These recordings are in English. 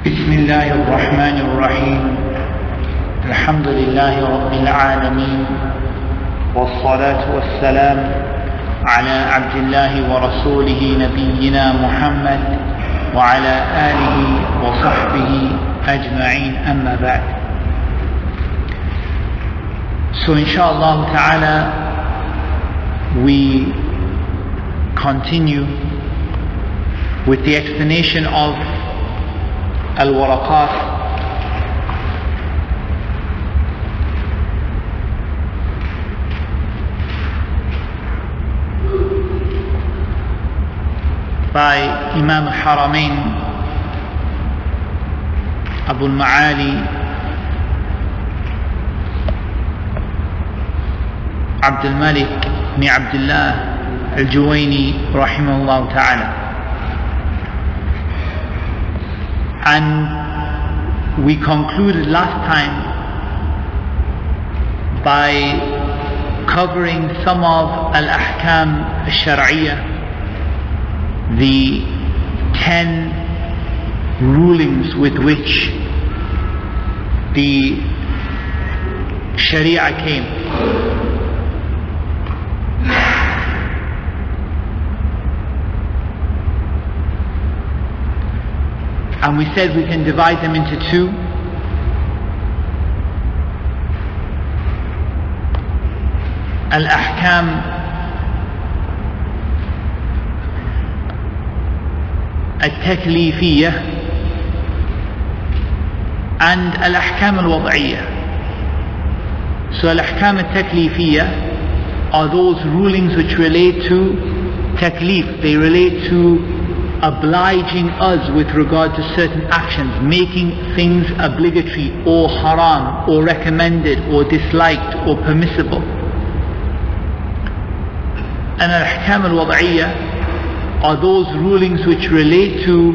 بسم الله الرحمن الرحيم. الحمد لله رب العالمين. والصلاة والسلام على عبد الله ورسوله نبينا محمد وعلى آله وصحبه أجمعين. أما بعد. So inshallah ta'ala we continue with the explanation of Al-Waraqat by Imam Haramain Abu al-Ma'ali عبد الملك بن عبد الله الجويني رحمه الله تعالى. And we concluded last time by covering some of al-ahkam al-shar'iyyah the ten rulings with which the sharia came and we said we can divide them into two. Al-Ahkam التكليفية and الأحكام الوضعية So الأحكام التكليفية are those rulings which relate to taklif, they relate to obliging us with regard to certain actions, making things obligatory or haram or recommended or disliked or permissible. And al-ahkam al-wad'iyya are those rulings which relate to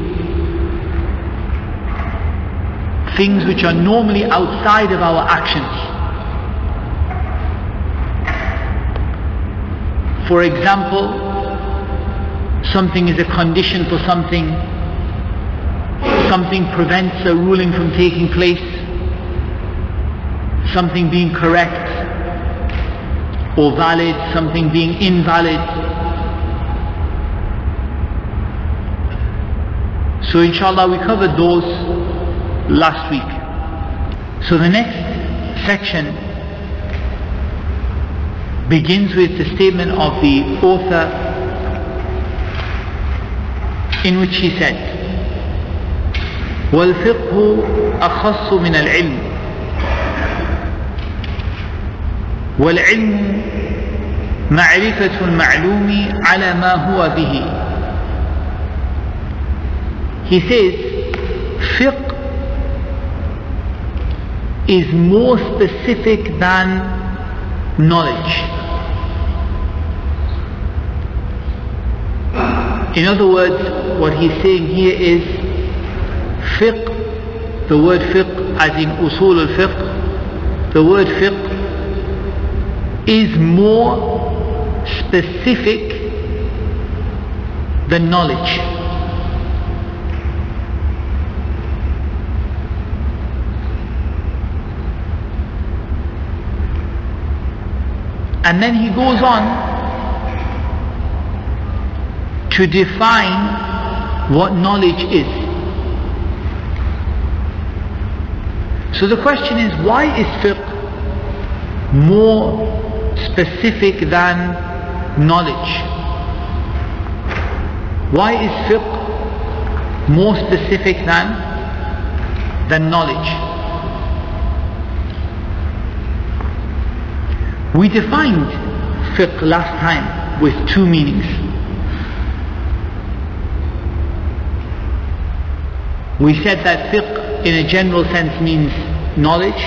things which are normally outside of our actions. For example, something is a condition for something, something prevents a ruling from taking place, something being correct or valid, something being invalid. So inshallah we covered those last week. So the next section begins with the statement of the author in which he said والفقه أخص من العلم والعلم معرفة المعلوم على ما هو به He says fiqh is more specific than knowledge In other words, what he's saying here is fiqh, the word fiqh as in usul al-fiqh, the word fiqh is more specific than knowledge. And then he goes on to define what knowledge is. So the question is why is fiqh more specific than knowledge? Why is fiqh more specific than than knowledge? We defined fiqh last time with two meanings. We said that fiqh in a general sense means knowledge.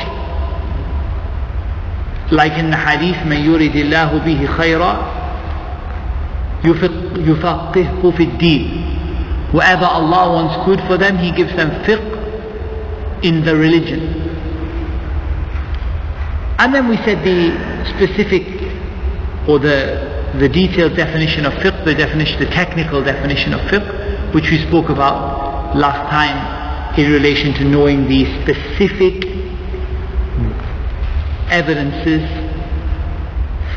Like in the hadith, من يريد الله به خيرا يفقهه في الدين. Wherever Allah wants good for them, He gives them fiqh in the religion. And then we said the specific or the, the detailed definition of fiqh, the definition, the technical definition of fiqh, which we spoke about last time in relation to knowing the specific evidences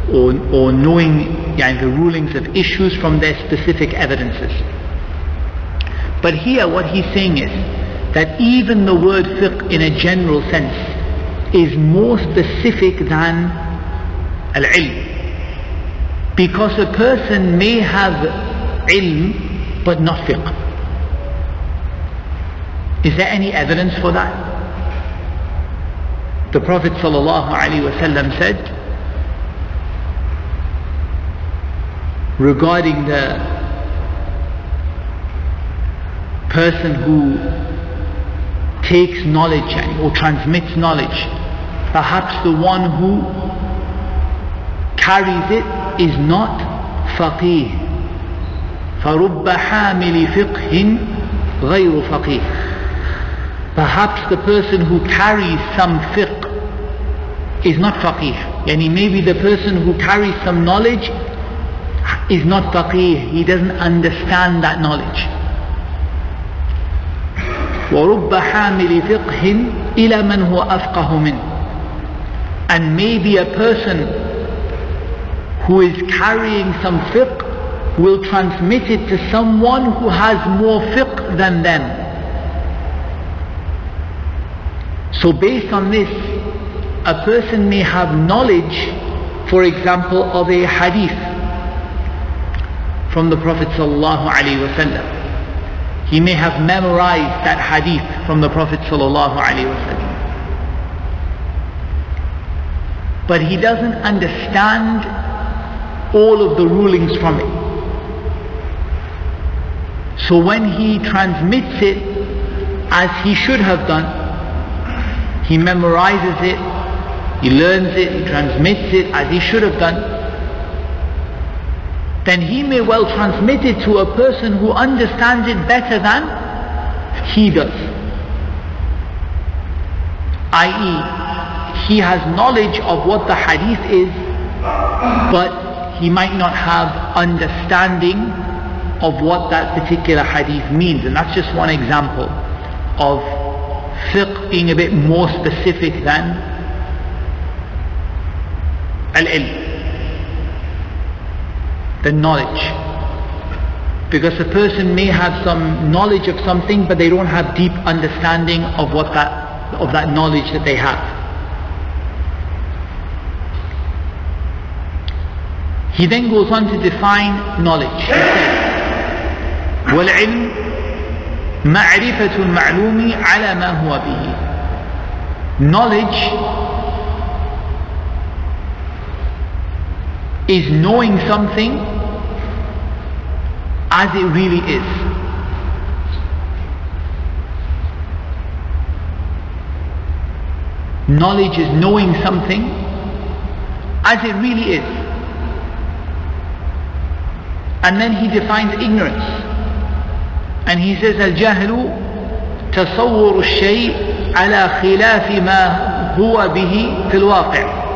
or, or knowing yani, the rulings of issues from their specific evidences. But here what he's saying is that even the word fiqh in a general sense is more specific than al-ilm. Because a person may have ilm but not fiqh. Is there any evidence for that? The Prophet ﷺ said regarding the person who takes knowledge or transmits knowledge, perhaps the one who carries it is not faqih. فرب حامل فقه غير فقيه perhaps the person who carries some fiqh is not faqih yani maybe the person who carries some knowledge is not faqih he doesn't understand that knowledge ورب حامل فقه إلى من هو أفقه منه and maybe a person who is carrying some fiqh will transmit it to someone who has more fiqh than them. So based on this, a person may have knowledge, for example, of a hadith from the Prophet wasallam. He may have memorized that hadith from the Prophet wasallam. But he doesn't understand all of the rulings from it. So when he transmits it as he should have done, he memorizes it, he learns it, he transmits it as he should have done, then he may well transmit it to a person who understands it better than he does. I.e., he has knowledge of what the hadith is, but he might not have understanding of what that particular hadith means. And that's just one example of fiqh being a bit more specific than al-ilm, the knowledge. Because a person may have some knowledge of something, but they don't have deep understanding of what that of that knowledge that they have. He then goes on to define knowledge. He says, والعلم معرفة المعلوم على ما هو به knowledge is knowing something as it really is knowledge is knowing something as it really is and then he defines ignorance and he says الجهل تصور الشيء على خلاف ما هو به في الواقع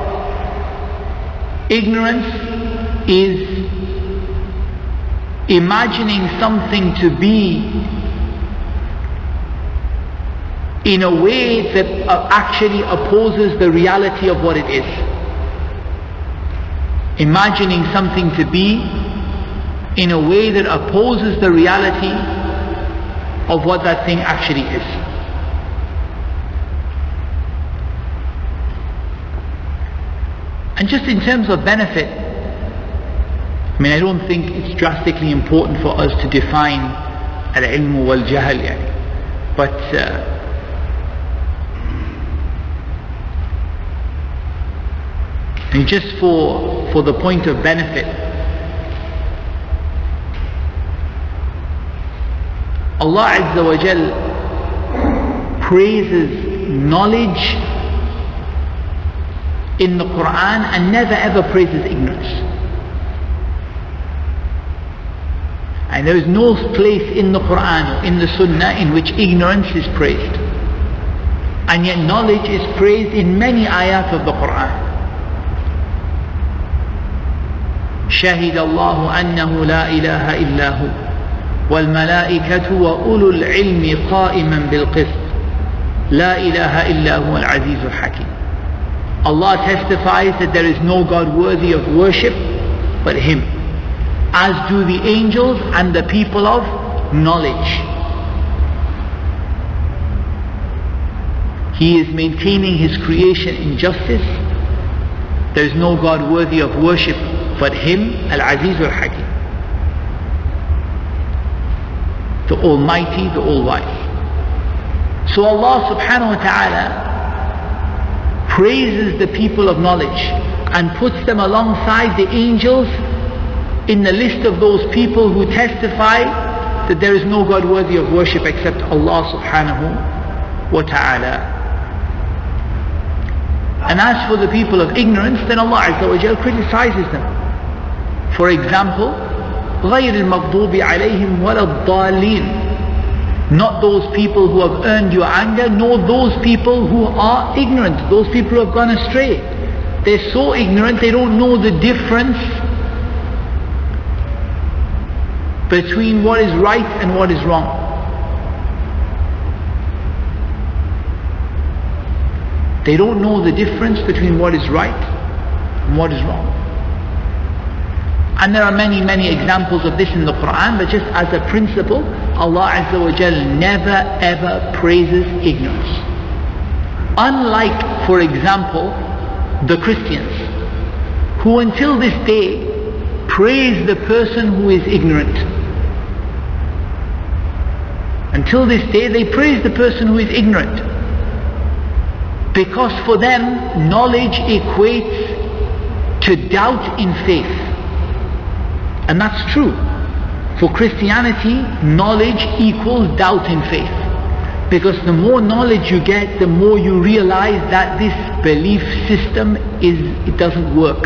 ignorance is imagining something to be in a way that actually opposes the reality of what it is imagining something to be in a way that opposes the reality of what that thing actually is. And just in terms of benefit, I mean, I don't think it's drastically important for us to define al-ilm wal-jahl, yani. but uh, and just for for the point of benefit, Allah Azza wa Jal praises knowledge in the Quran and never ever praises ignorance. And there is no place in the Quran or in the Sunnah in which ignorance is praised. And yet knowledge is praised in many ayat of the Quran. شهد الله أنه لا إله إلا هو والملائكة وأولو العلم قائما بالقسط لا إله إلا هو العزيز الحكيم Allah testifies that there is no God worthy of worship but Him as do the angels and the people of knowledge He is maintaining His creation in justice there is no God worthy of worship but Him Al-Aziz Al-Hakim The Almighty, the All-Wise so Allah subhanahu wa ta'ala praises the people of knowledge and puts them alongside the angels in the list of those people who testify that there is no God worthy of worship except Allah subhanahu wa ta'ala. And as for the people of ignorance, then Allah Azza wa criticizes them. For example, غير المغضوب عليهم ولا الضالين not those people who have earned your anger, nor those people who are ignorant, those people who have gone astray. They're so ignorant they don't know the difference between what is right and what is wrong. They don't know the difference between what is right and what is wrong. And there are many, many examples of this in the Quran, but just as a principle, Allah Azza wa Jal never ever praises ignorance. Unlike, for example, the Christians, who until this day praise the person who is ignorant. Until this day they praise the person who is ignorant. Because for them knowledge equates to doubt in faith. And that's true. For Christianity, knowledge equals doubt in faith. Because the more knowledge you get, the more you realize that this belief system is, it doesn't work.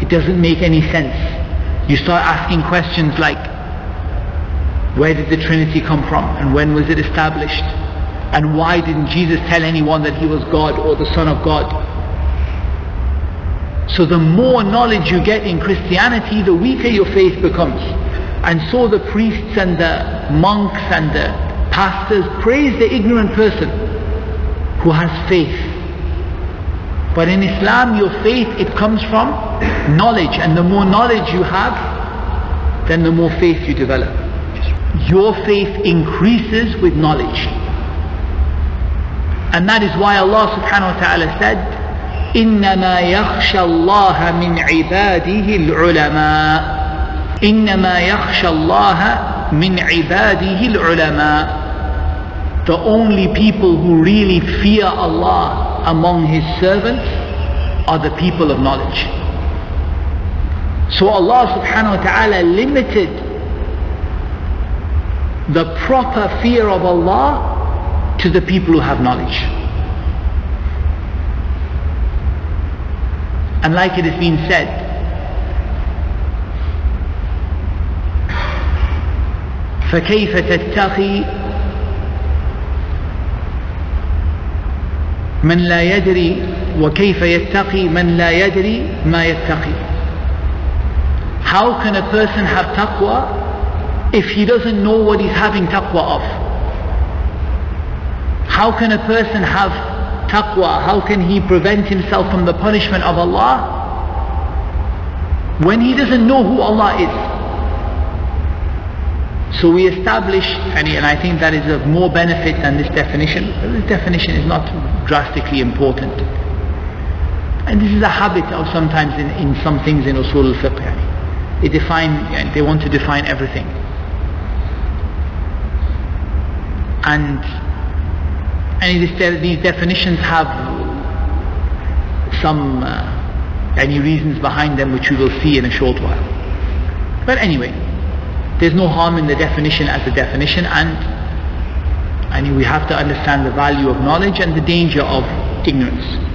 It doesn't make any sense. You start asking questions like, where did the Trinity come from? And when was it established? And why didn't Jesus tell anyone that he was God or the Son of God? So the more knowledge you get in Christianity, the weaker your faith becomes. And so the priests and the monks and the pastors praise the ignorant person who has faith. But in Islam, your faith, it comes from knowledge. And the more knowledge you have, then the more faith you develop. Your faith increases with knowledge. And that is why Allah subhanahu wa ta'ala said, إنما يخشى الله من عباده العلماء إنما يخشى الله من عباده العلماء The only people who really fear Allah among His servants are the people of knowledge. So Allah subhanahu wa ta'ala limited the proper fear of Allah to the people who have knowledge. And like it has been said, فكيف تتقي من لا يدري وكيف يتقي من لا يدري ما يتقي How can a person have taqwa if he doesn't know what he's having taqwa of? How can a person have taqwa, how can he prevent himself from the punishment of Allah when he doesn't know who Allah is? So we establish, and, I think that is of more benefit than this definition. This definition is not drastically important. And this is a habit of sometimes in, in some things in usul al-fiqh. They define, they want to define everything. And and these definitions have some uh, any reasons behind them which we will see in a short while. But anyway, there's no harm in the definition as a definition and and we have to understand the value of knowledge and the danger of ignorance.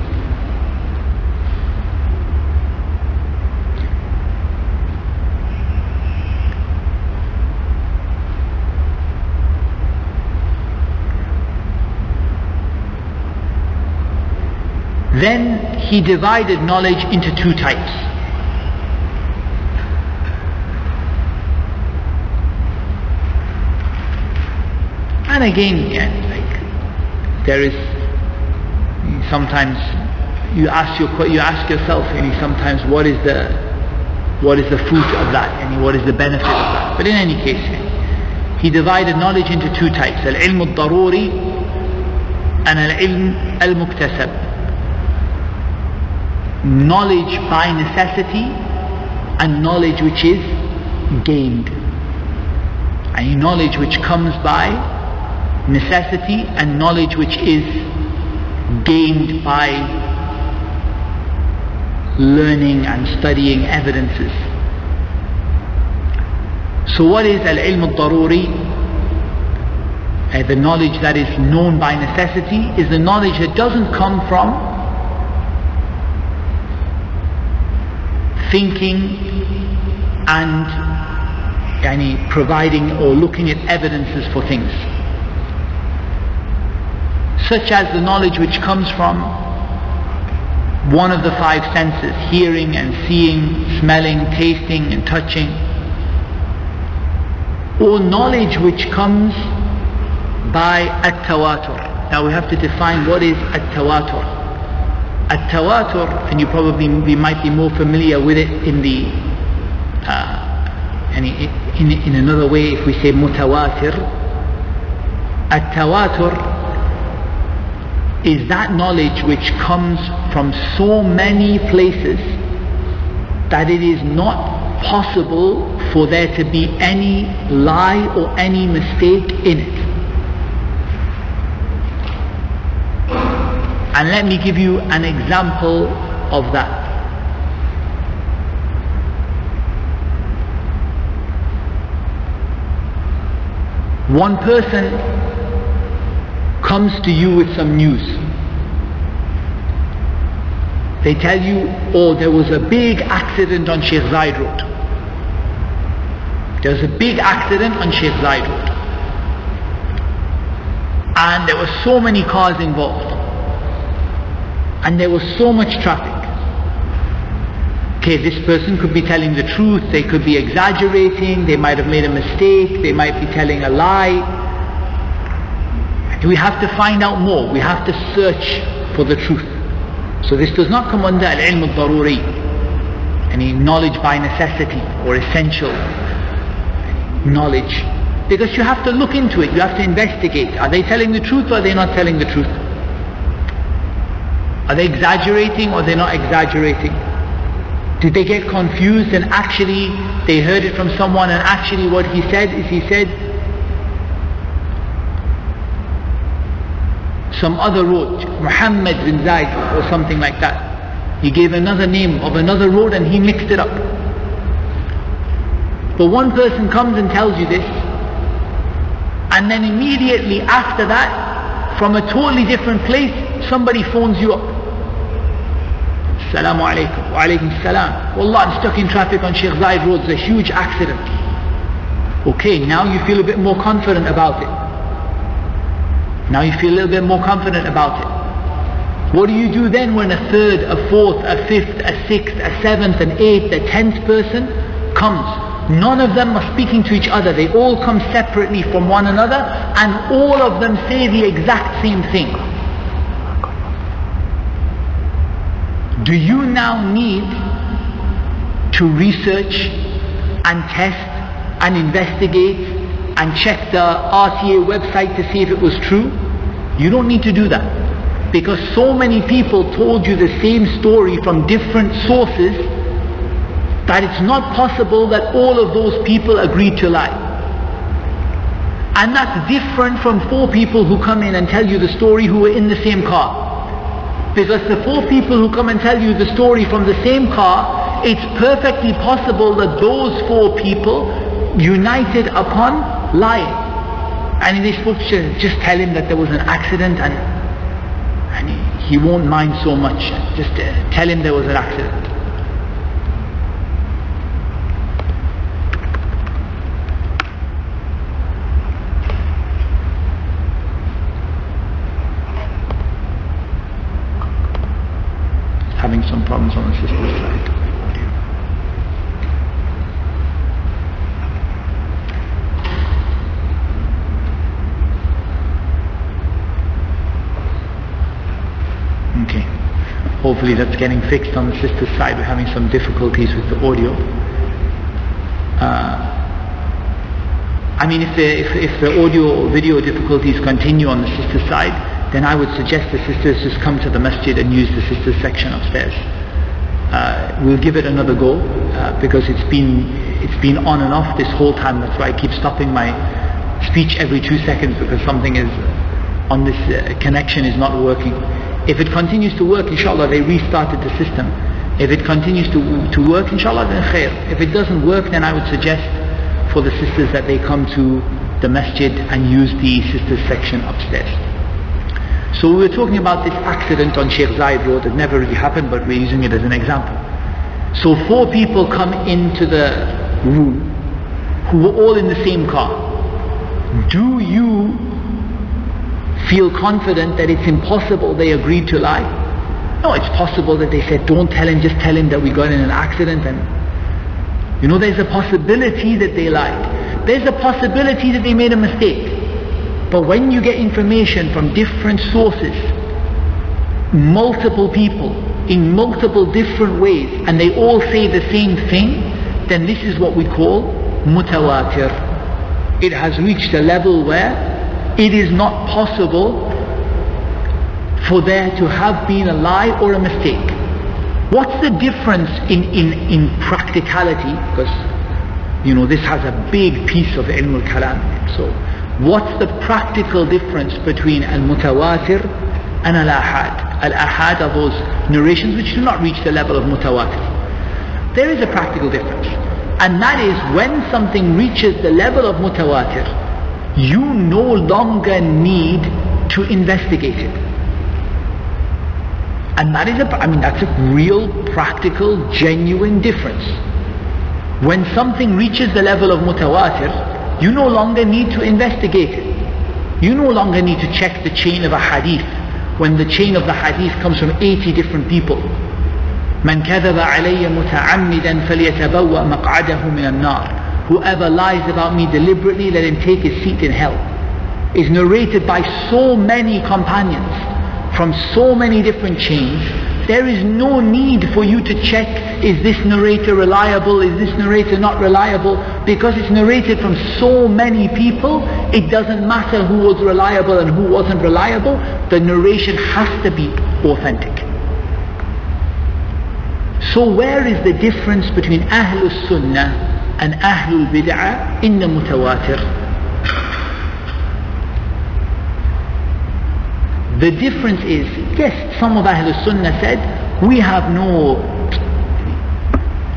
Then he divided knowledge into two types. And again, yeah, like there is sometimes you ask your you ask yourself and sometimes what is the what is the fruit of that and what is the benefit of that but in any case he divided knowledge into two types al-ilm al-daruri and al-ilm al-muktasab knowledge by necessity and knowledge which is gained and knowledge which comes by necessity and knowledge which is gained by learning and studying evidences. So what is al-ilm al-daruri? Uh, the knowledge that is known by necessity is the knowledge that doesn't come from thinking and yani, providing or looking at evidences for things such as the knowledge which comes from one of the five senses, hearing and seeing, smelling, tasting and touching, or knowledge which comes by at-tawatur. Now we have to define what is at-tawatur. At-tawatur, and you probably be, might be more familiar with it in the uh, in, in another way if we say mutawatir. At-tawatur is that knowledge which comes from so many places that it is not possible for there to be any lie or any mistake in it. And let me give you an example of that. One person comes to you with some news. They tell you, oh, there was a big accident on Sheikh Zayed Road. There was a big accident on Sheikh Zayed Road. And there were so many cars involved. And there was so much traffic. Okay, this person could be telling the truth, they could be exaggerating, they might have made a mistake, they might be telling a lie we have to find out more. We have to search for the truth. So this does not come under al-ilm al-daruri, any knowledge by necessity or essential knowledge. Because you have to look into it, you have to investigate. Are they telling the truth or are they not telling the truth? Are they exaggerating or they not exaggerating? Did they get confused and actually they heard it from someone and actually what he said is he said some other road, Muhammad bin Zayed or something like that. He gave another name of another road and he mixed it up. But one person comes and tells you this, and then immediately after that, from a totally different place, somebody phones you up. Assalamu alaikum. Wa alaikum salam. Wallah, I'm stuck in traffic on Sheikh Zayed Road. It's a huge accident. Okay, now you feel a bit more confident about it. Now you feel a little bit more confident about it. What do you do then when a third, a fourth, a fifth, a sixth, a seventh, an eighth, a tenth person comes? None of them are speaking to each other. They all come separately from one another and all of them say the exact same thing. Do you now need to research and test and investigate and check the RTA website to see if it was true. You don't need to do that. Because so many people told you the same story from different sources that it's not possible that all of those people agreed to lie. And that's different from four people who come in and tell you the story who were in the same car. Because the four people who come and tell you the story from the same car, it's perfectly possible that those four people united upon lying. And in this book, just tell him that there was an accident and, and he, won't mind so much. Just uh, tell him there was an accident. some problems on the system side. Okay. Hopefully that's getting fixed on the sister side. We're having some difficulties with the audio. Uh, I mean, if the, if, if the audio or video difficulties continue on the sister side, then I would suggest the sisters just come to the masjid and use the sisters section upstairs. Uh, we'll give it another go uh, because it's been it's been on and off this whole time. That's why I keep stopping my speech every two seconds because something is on this uh, connection is not working. If it continues to work, inshallah, they restarted the system. If it continues to, to work, inshallah, then khair. If it doesn't work, then I would suggest for the sisters that they come to the masjid and use the sisters section upstairs. So we were talking about this accident on Sheikh Zayed Road that never really happened, but we're using it as an example. So four people come into the room who were all in the same car. Do you feel confident that it's impossible they agreed to lie? No, it's possible that they said, don't tell him, just tell him that we got in an accident and you know, there's a possibility that they lied. There's a possibility that they made a mistake. But when you get information from different sources, multiple people, in multiple different ways, and they all say the same thing, then this is what we call mutawatir. It has reached a level where it is not possible for there to have been a lie or a mistake. What's the difference in, in, in practicality? Because, you know, this has a big piece of ilm al-kalam. So, what's the practical difference between al-mutawatir and al-ahad? Al-ahad are those narrations which do not reach the level of mutawatir. There is a practical difference. And that is when something reaches the level of mutawatir, you no longer need to investigate it. And that is a, I mean, that's a real, practical, genuine difference. When something reaches the level of mutawatir, you no longer need to investigate it. You no longer need to check the chain of a hadith when the chain of the hadith comes from 80 different people. من كذب علي متعمدا فليتبوأ مقعده من النار Whoever lies about me deliberately, let him take his seat in hell. Is narrated by so many companions from so many different chains. there is no need for you to check, is this narrator reliable, is this narrator not reliable? Because it's narrated from so many people, it doesn't matter who was reliable and who wasn't reliable. The narration has to be authentic. So where is the difference between Ahlul Sunnah and Ahlul Bid'ah in the mutawatir. The difference is, yes, some of Ahlul Sunnah said, we have no,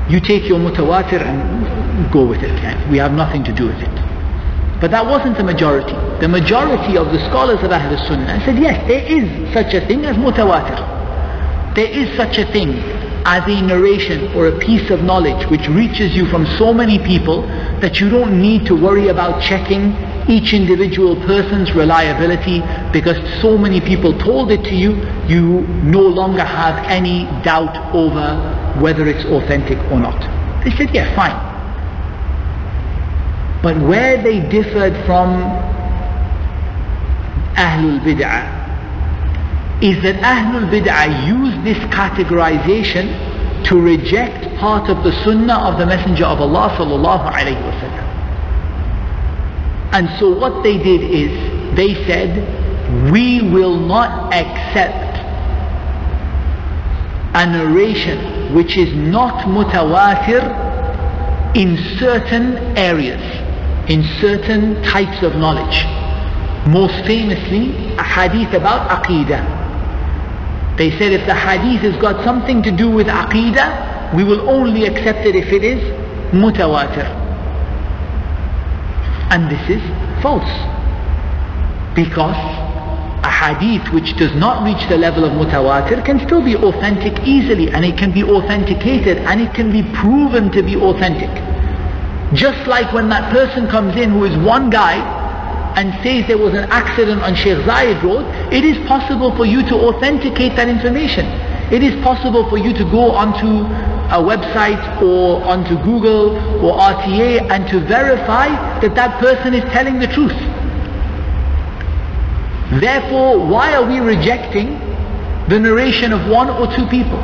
you take your mutawatir and go with it, we have nothing to do with it. But that wasn't the majority. The majority of the scholars of Ahlul Sunnah said, yes, there is such a thing as mutawatir. There is such a thing as a narration or a piece of knowledge which reaches you from so many people that you don't need to worry about checking each individual person's reliability because so many people told it to you, you no longer have any doubt over whether it's authentic or not. They said, yeah, fine. But where they differed from Ahlul Bid'ah is that Ahlul Bid'ah use this categorization to reject part of the Sunnah of the Messenger of Allah sallallahu alayhi wasallam. And so what they did is they said, we will not accept a narration which is not mutawatir in certain areas, in certain types of knowledge. Most famously, a hadith about aqidah. They said if the hadith has got something to do with aqidah, we will only accept it if it is mutawatir. And this is false. Because a hadith which does not reach the level of mutawatir can still be authentic easily and it can be authenticated and it can be proven to be authentic. Just like when that person comes in who is one guy and says there was an accident on Sheikh Zayed Road, it is possible for you to authenticate that information. It is possible for you to go onto a website or onto Google or RTA and to verify that that person is telling the truth. Therefore, why are we rejecting the narration of one or two people.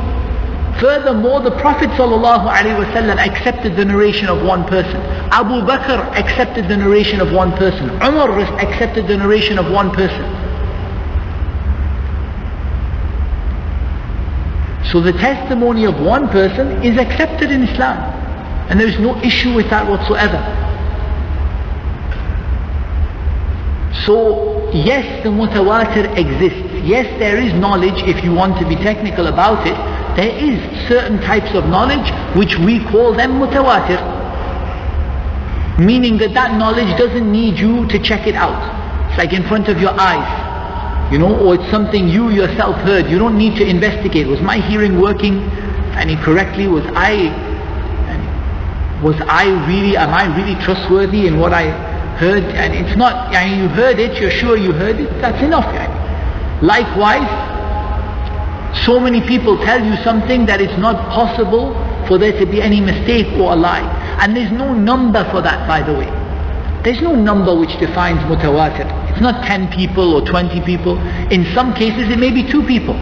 Furthermore, the Prophet ﷺ accepted the narration of one person. Abu Bakr accepted the narration of one person. Umar accepted the narration of one person. So the testimony of one person is accepted in Islam. And there is no issue with that whatsoever. So yes, the mutawatir exists. Yes, there is knowledge if you want to be technical about it. There is certain types of knowledge which we call them mutawatir. Meaning that that knowledge doesn't need you to check it out. It's like in front of your eyes you know, or it's something you yourself heard. You don't need to investigate. Was my hearing working and correctly? Was I, was I really, am I really trustworthy in what I heard? And it's not, I mean, you heard it, you're sure you heard it, that's enough. Likewise, so many people tell you something that it's not possible for there to be any mistake or a lie. And there's no number for that, by the way. There's no number which defines mutawatir. It's not 10 people or 20 people. In some cases it may be two people.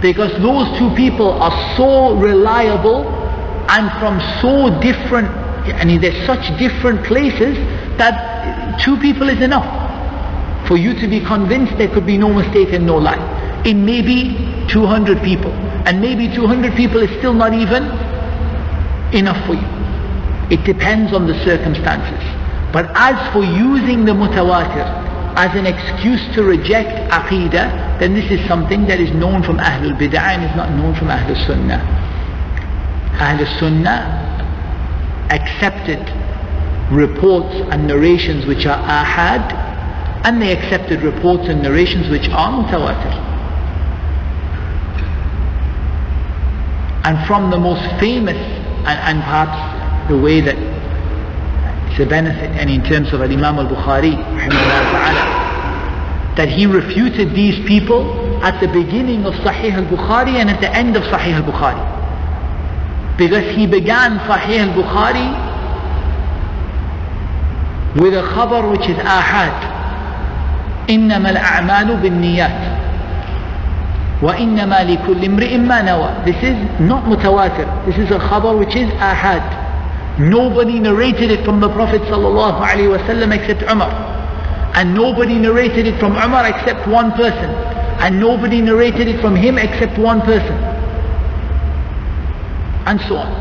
Because those two people are so reliable and from so different, I mean they're such different places that two people is enough. For you to be convinced there could be no mistake and no lie. It may be 200 people. And maybe 200 people is still not even enough for you. It depends on the circumstances. But as for using the mutawatir as an excuse to reject aqidah, then this is something that is known from Ahlul Bid'ah and is not known from Ahlul Sunnah. Ahlul Sunnah accepted reports and narrations which are ahad and they accepted reports and narrations which are mutawatir. And from the most famous and, and perhaps the way that it's a benefit and in terms of Imam al-Bukhari that he refuted these people at the beginning of Sahih al-Bukhari and at the end of Sahih al-Bukhari because he began Sahih al-Bukhari with a khabar which is ahad إنما الأعمال بالنيات وإنما لكل امرئ ما نوى This is not mutawatir. This is a khabar which is ahad. Nobody narrated it from the Prophet ﷺ except Umar. And nobody narrated it from Umar except one person. And nobody narrated it from him except one person. And so on.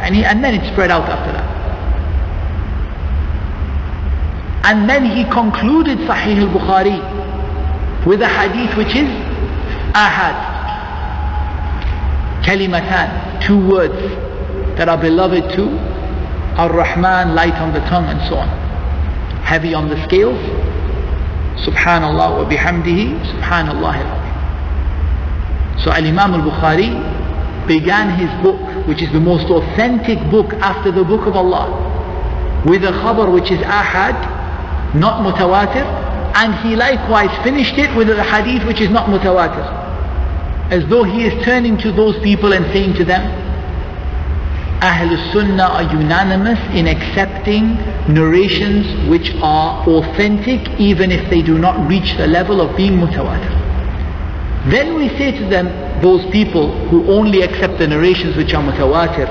And, he, and then it spread out after that. And then he concluded Sahih al-Bukhari with a hadith which is ahad. Kalimatan, two words that are beloved to Ar-Rahman, light on the tongue and so on. Heavy on the scales. Subhanallah wa bihamdihi, Subhanallah al So Al-Imam al-Bukhari began his book, which is the most authentic book after the book of Allah, with a khabar which is ahad, not mutawatir, and he likewise finished it with a hadith which is not mutawatir. As though he is turning to those people and saying to them, Ahlul Sunnah are unanimous in accepting narrations which are authentic even if they do not reach the level of being mutawatir. Then we say to them, those people who only accept the narrations which are mutawatir,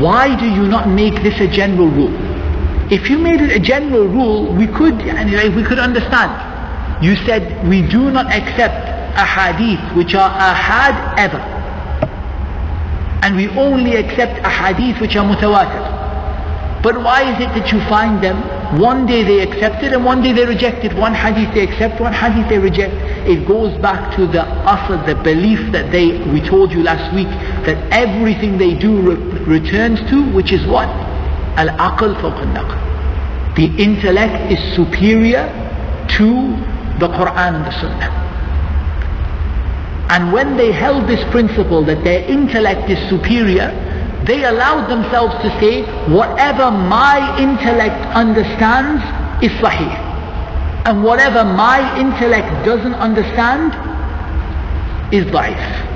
why do you not make this a general rule? If you made it a general rule, we could, we could understand. You said we do not accept ahadith which are ahad ever and we only accept ahadith which are mutawatir. But why is it that you find them, one day they accept it and one day they reject it. One hadith they accept, one hadith they reject. It goes back to the asl, the belief that they, we told you last week, that everything they do re returns to, which is what? Al-aql fawq The intellect is superior to the Quran and the Sunnah. And when they held this principle that their intellect is superior, they allowed themselves to say, whatever my intellect understands is sahih. And whatever my intellect doesn't understand is da'if.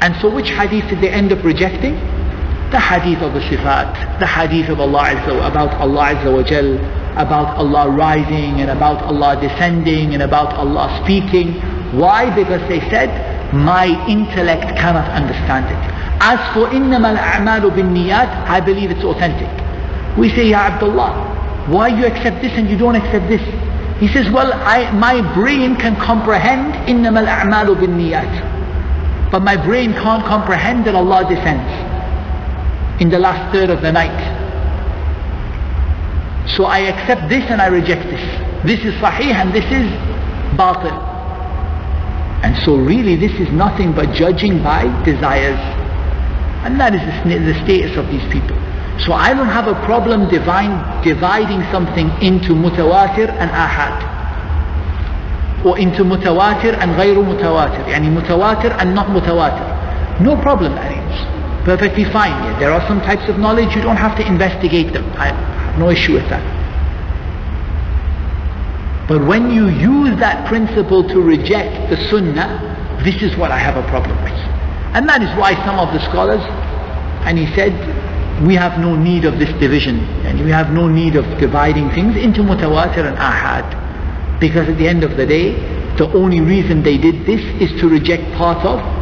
And so which hadith did they end up rejecting? The hadith of the sifat, the hadith of Allah Azza, about Allah Azza wa Jal, about Allah rising and about Allah descending and about Allah speaking Why? Because they said, my intellect cannot understand it. As for إِنَّمَا الْأَعْمَالُ بِالنِّيَّاتِ I believe it's authentic. We say, Ya Abdullah, why you accept this and you don't accept this? He says, well, I, my brain can comprehend إِنَّمَا الْأَعْمَالُ بِالنِّيَّاتِ But my brain can't comprehend that Allah descends in the last third of the night. So I accept this and I reject this. This is sahih and this is batil. And so really this is nothing but judging by desires. And that is the, the status of these people. So I don't have a problem divine, dividing something into mutawatir and ahad. Or into mutawatir and غير متواتر. يعني mutawatir and not mutawatir. No problem that is. Perfectly fine. There are some types of knowledge you don't have to investigate them. I have no issue with that. But when you use that principle to reject the sunnah, this is what I have a problem with. And that is why some of the scholars, and he said, we have no need of this division, and we have no need of dividing things into mutawatir and ahad. Because at the end of the day, the only reason they did this is to reject part of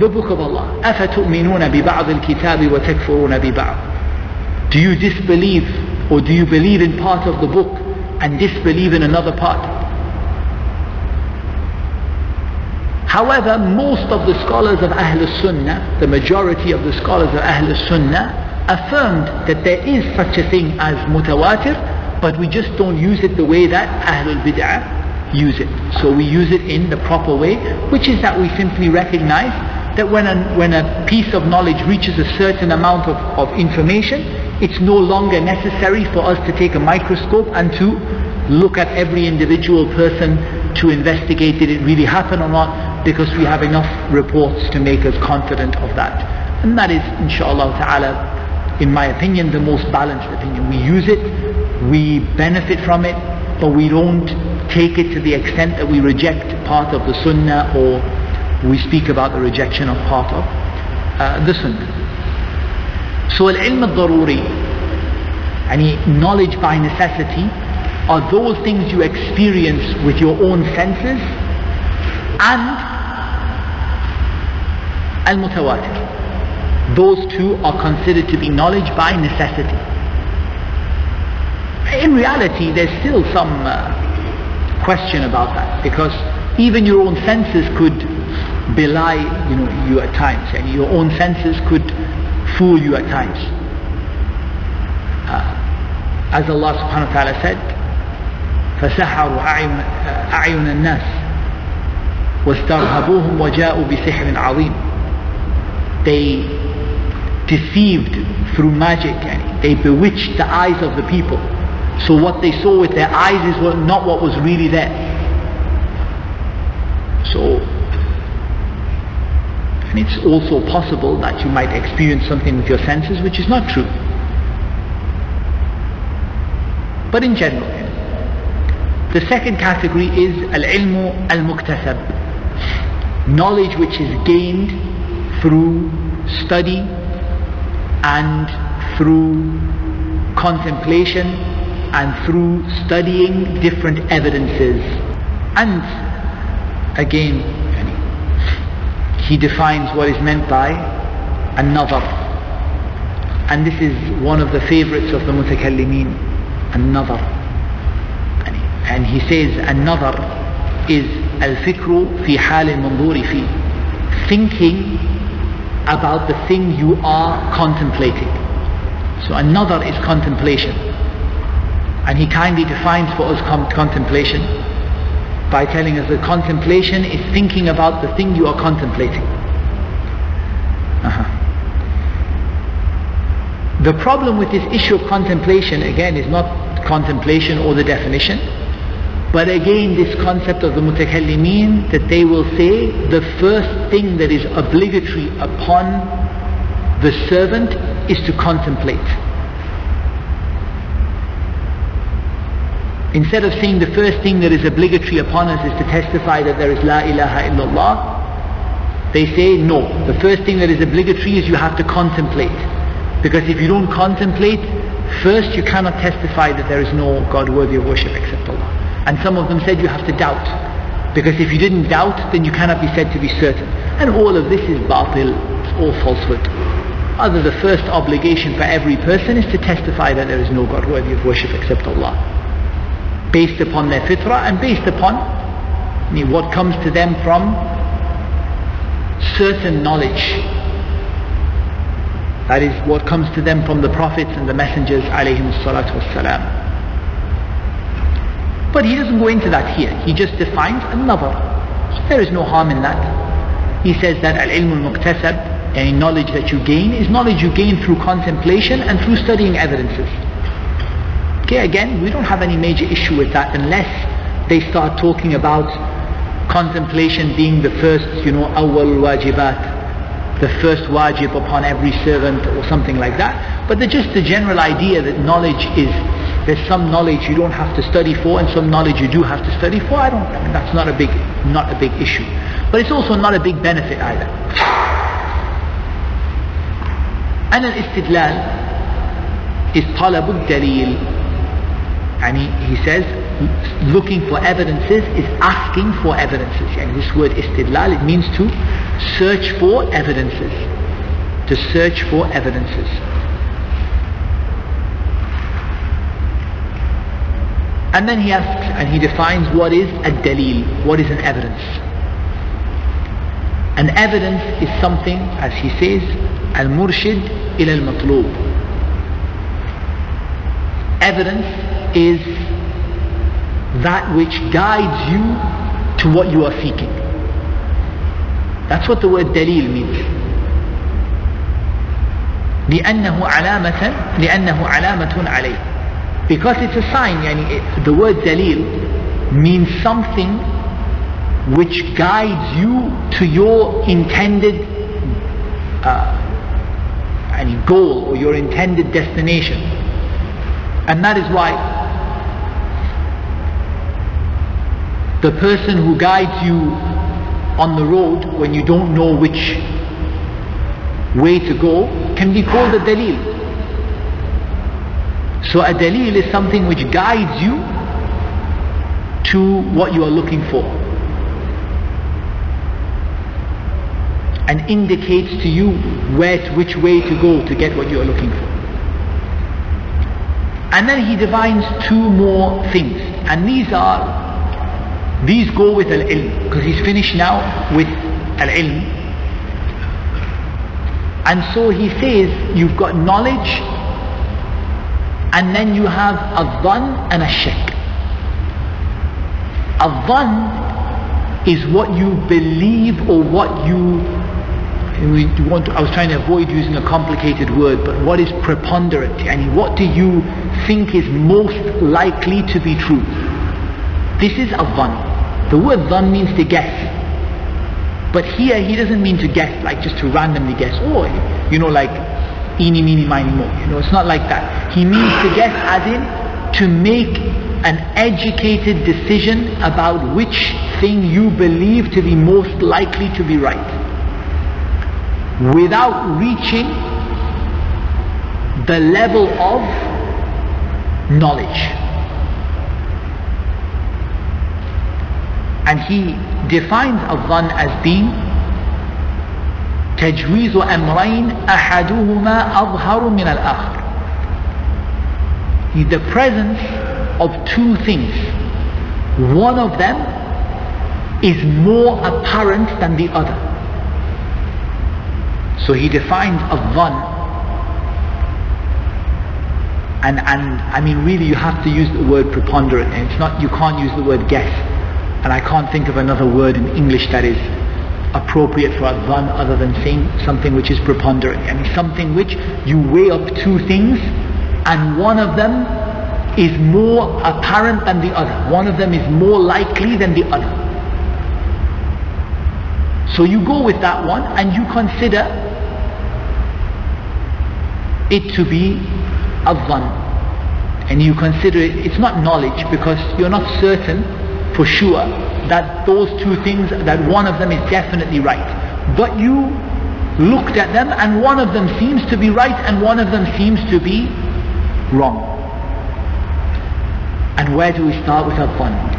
the book of Allah. أَفَتُؤْمِنُونَ بِبَعْضِ الْكِتَابِ وَتَكْفُرُونَ بِبَعْضِ Do you disbelieve or do you believe in part of the book and disbelieve in another part? However, most of the scholars of Ahl Sunnah, the majority of the scholars of Ahl Sunnah, affirmed that there is such a thing as mutawatir, but we just don't use it the way that Ahlul Bid'ah use it. So we use it in the proper way, which is that we simply recognize that when a, when a piece of knowledge reaches a certain amount of, of information, it's no longer necessary for us to take a microscope and to look at every individual person to investigate did it really happen or not because we have enough reports to make us confident of that. And that is, inshallah ta'ala, in my opinion, the most balanced opinion. We use it, we benefit from it, but we don't take it to the extent that we reject part of the sunnah or we speak about the rejection of part of uh, the sunnah. So al-ilm al-daruri, any knowledge by necessity, are those things you experience with your own senses and al-mutawatir those two are considered to be knowledge by necessity. In reality, there's still some uh, question about that because even your own senses could belie you, know, you at times and your own senses could fool you at times. Uh, as Allah subhanahu wa ta'ala said, فسحروا أعين الناس واسترهبوهم وجاءوا بسحر عظيم they deceived through magic and they bewitched the eyes of the people. So what they saw with their eyes is not what was really there. So, and it's also possible that you might experience something with your senses which is not true. But in general, the second category is al-ilmu al-muktasab, knowledge which is gained through study and through contemplation and through studying different evidences. And again, he defines what is meant by an-nazar. And this is one of the favorites of the mutakallimin, an-nazar. And he says an-nazar is al-fikru fi hal al-manzuri fi. Thinking about the thing you are contemplating. So an-nazar is contemplation. And he kindly defines for us contemplation by telling us that contemplation is thinking about the thing you are contemplating. Uh-huh. The problem with this issue of contemplation, again, is not contemplation or the definition, but again, this concept of the mutakallimin, that they will say the first thing that is obligatory upon the servant is to contemplate. Instead of saying the first thing that is obligatory upon us is to testify that there is La ilaha illallah, they say no. The first thing that is obligatory is you have to contemplate. Because if you don't contemplate, first you cannot testify that there is no God worthy of worship except Allah. And some of them said you have to doubt. Because if you didn't doubt, then you cannot be said to be certain. And all of this is batil, all falsehood. Other the first obligation for every person is to testify that there is no God worthy of worship except Allah. Based upon their fitrah and based upon I mean, what comes to them from certain knowledge. That is what comes to them from the prophets and the messengers alayhim salatu wassalam. But he doesn't go into that here. He just defines an-nazar. There is no harm in that. He says that al-ilm al-muktasab, any knowledge that you gain, is knowledge you gain through contemplation and through studying evidences. Okay, again, we don't have any major issue with that unless they start talking about contemplation being the first, you know, awal wajibat, the first wajib upon every servant or something like that. But just the general idea that knowledge is, there's some knowledge you don't have to study for and some knowledge you do have to study for. I don't, I mean, that's not a big, not a big issue. But it's also not a big benefit either. And al-istidlal is talabul dalil and he, he says looking for evidences is asking for evidences and this word istidlal it means to search for evidences to search for evidences And then he asks and he defines what is a dalil, what is an evidence. An evidence is something, as he says, al-murshid ila al-matlub. Evidence is that which guides you to what you are seeking. That's what the word dalil means. لأنه علامة لأنه علامة عليه because it's a sign يعني the word dalil means something which guides you to your intended uh, goal or your intended destination and that is why the person who guides you on the road when you don't know which way to go can be called a dalil so a dalil is something which guides you to what you are looking for. And indicates to you where to, which way to go to get what you are looking for. And then he defines two more things. And these are, these go with al-ilm. Because he's finished now with al-ilm. And so he says, you've got knowledge and then you have a dhan and a shak. A dhan is what you believe or what you we want to, I was trying to avoid using a complicated word, but what is preponderant? And what do you think is most likely to be true? This is a dhan. The word dhan means to guess. But here he doesn't mean to guess, like just to randomly guess. Or, you know, like eeny, meeny, miny, mo. You know, it's not like that. He means to guess as in to make an educated decision about which thing you believe to be most likely to be right Without reaching the level of knowledge. And he defines a dhan as being تجويز أمرين أحدهما أظهر من الآخر the presence of two things one of them is more apparent than the other so he defines a dhan and and I mean really you have to use the word preponderant and it's not you can't use the word guess and I can't think of another word in English that is appropriate for adhan other than saying something which is preponderant. I mean something which you weigh up two things and one of them is more apparent than the other. One of them is more likely than the other. So you go with that one and you consider it to be a adhan. And you consider it, it's not knowledge because you're not certain for sure that those two things, that one of them is definitely right. But you looked at them and one of them seems to be right and one of them seems to be wrong. And where do we start with our fun?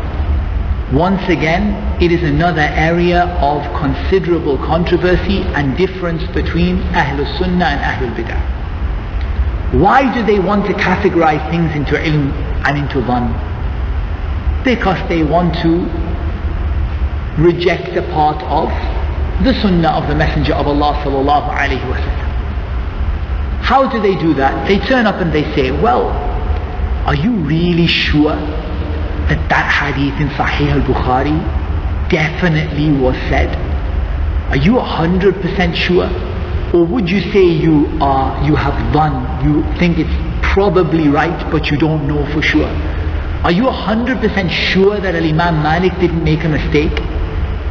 Once again, it is another area of considerable controversy and difference between Ahlul Sunnah and Ahlul Bid'ah. Why do they want to categorize things into ilm and into dhan? Because they want to reject a part of the Sunnah of the Messenger of Allah sallallahu. How do they do that? They turn up and they say, well, are you really sure that that hadith in Sahih al-Bukhari definitely was said? Are you 100% sure? Or would you say you are, you have dhan, you think it's probably right but you don't know for sure? Are you 100% sure that Al-Imam Malik didn't make a mistake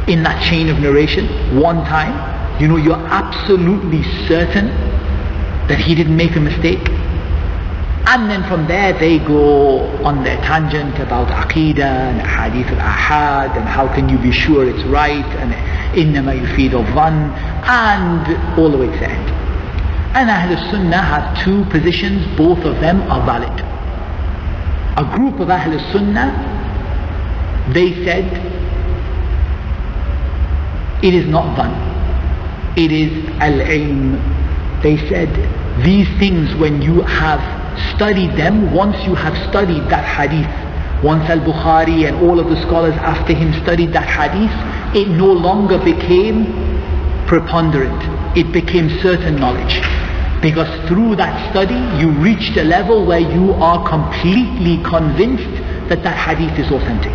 in that chain of narration one time? You know, you're absolutely certain that he didn't make a mistake? And then from there they go on their tangent about Aqidah and Hadith al-Ahad and how can you be sure it's right and Innama Yufid of dhan and all the way to the end. And Ahl Sunnah have two positions, both of them are valid. A group of Ahl Sunnah, they said, it is not dhan, It is al-ilm. They said, these things when you have studied them, once you have studied that hadith, once al-Bukhari and all of the scholars after him studied that hadith, it no longer became preponderant. It became certain knowledge. Because through that study, you reached a level where you are completely convinced that that hadith is authentic.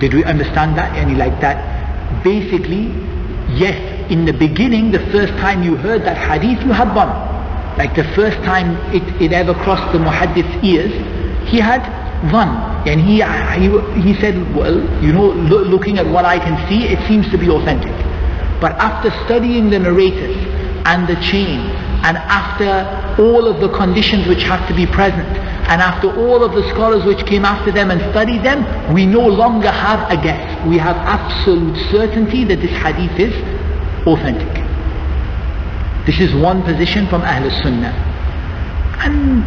Did we understand that? Any like that? Basically, yes, in the beginning, the first time you heard that hadith, you had dhan. Like the first time it, it ever crossed the muhaddith's ears, he had dhan. And he, he, he said, well, you know, lo- looking at what I can see, it seems to be authentic. But after studying the narrators and the chain, and after all of the conditions which have to be present, and after all of the scholars which came after them and studied them, we no longer have a guess. We have absolute certainty that this hadith is authentic. This is one position from Ahl Sunnah. And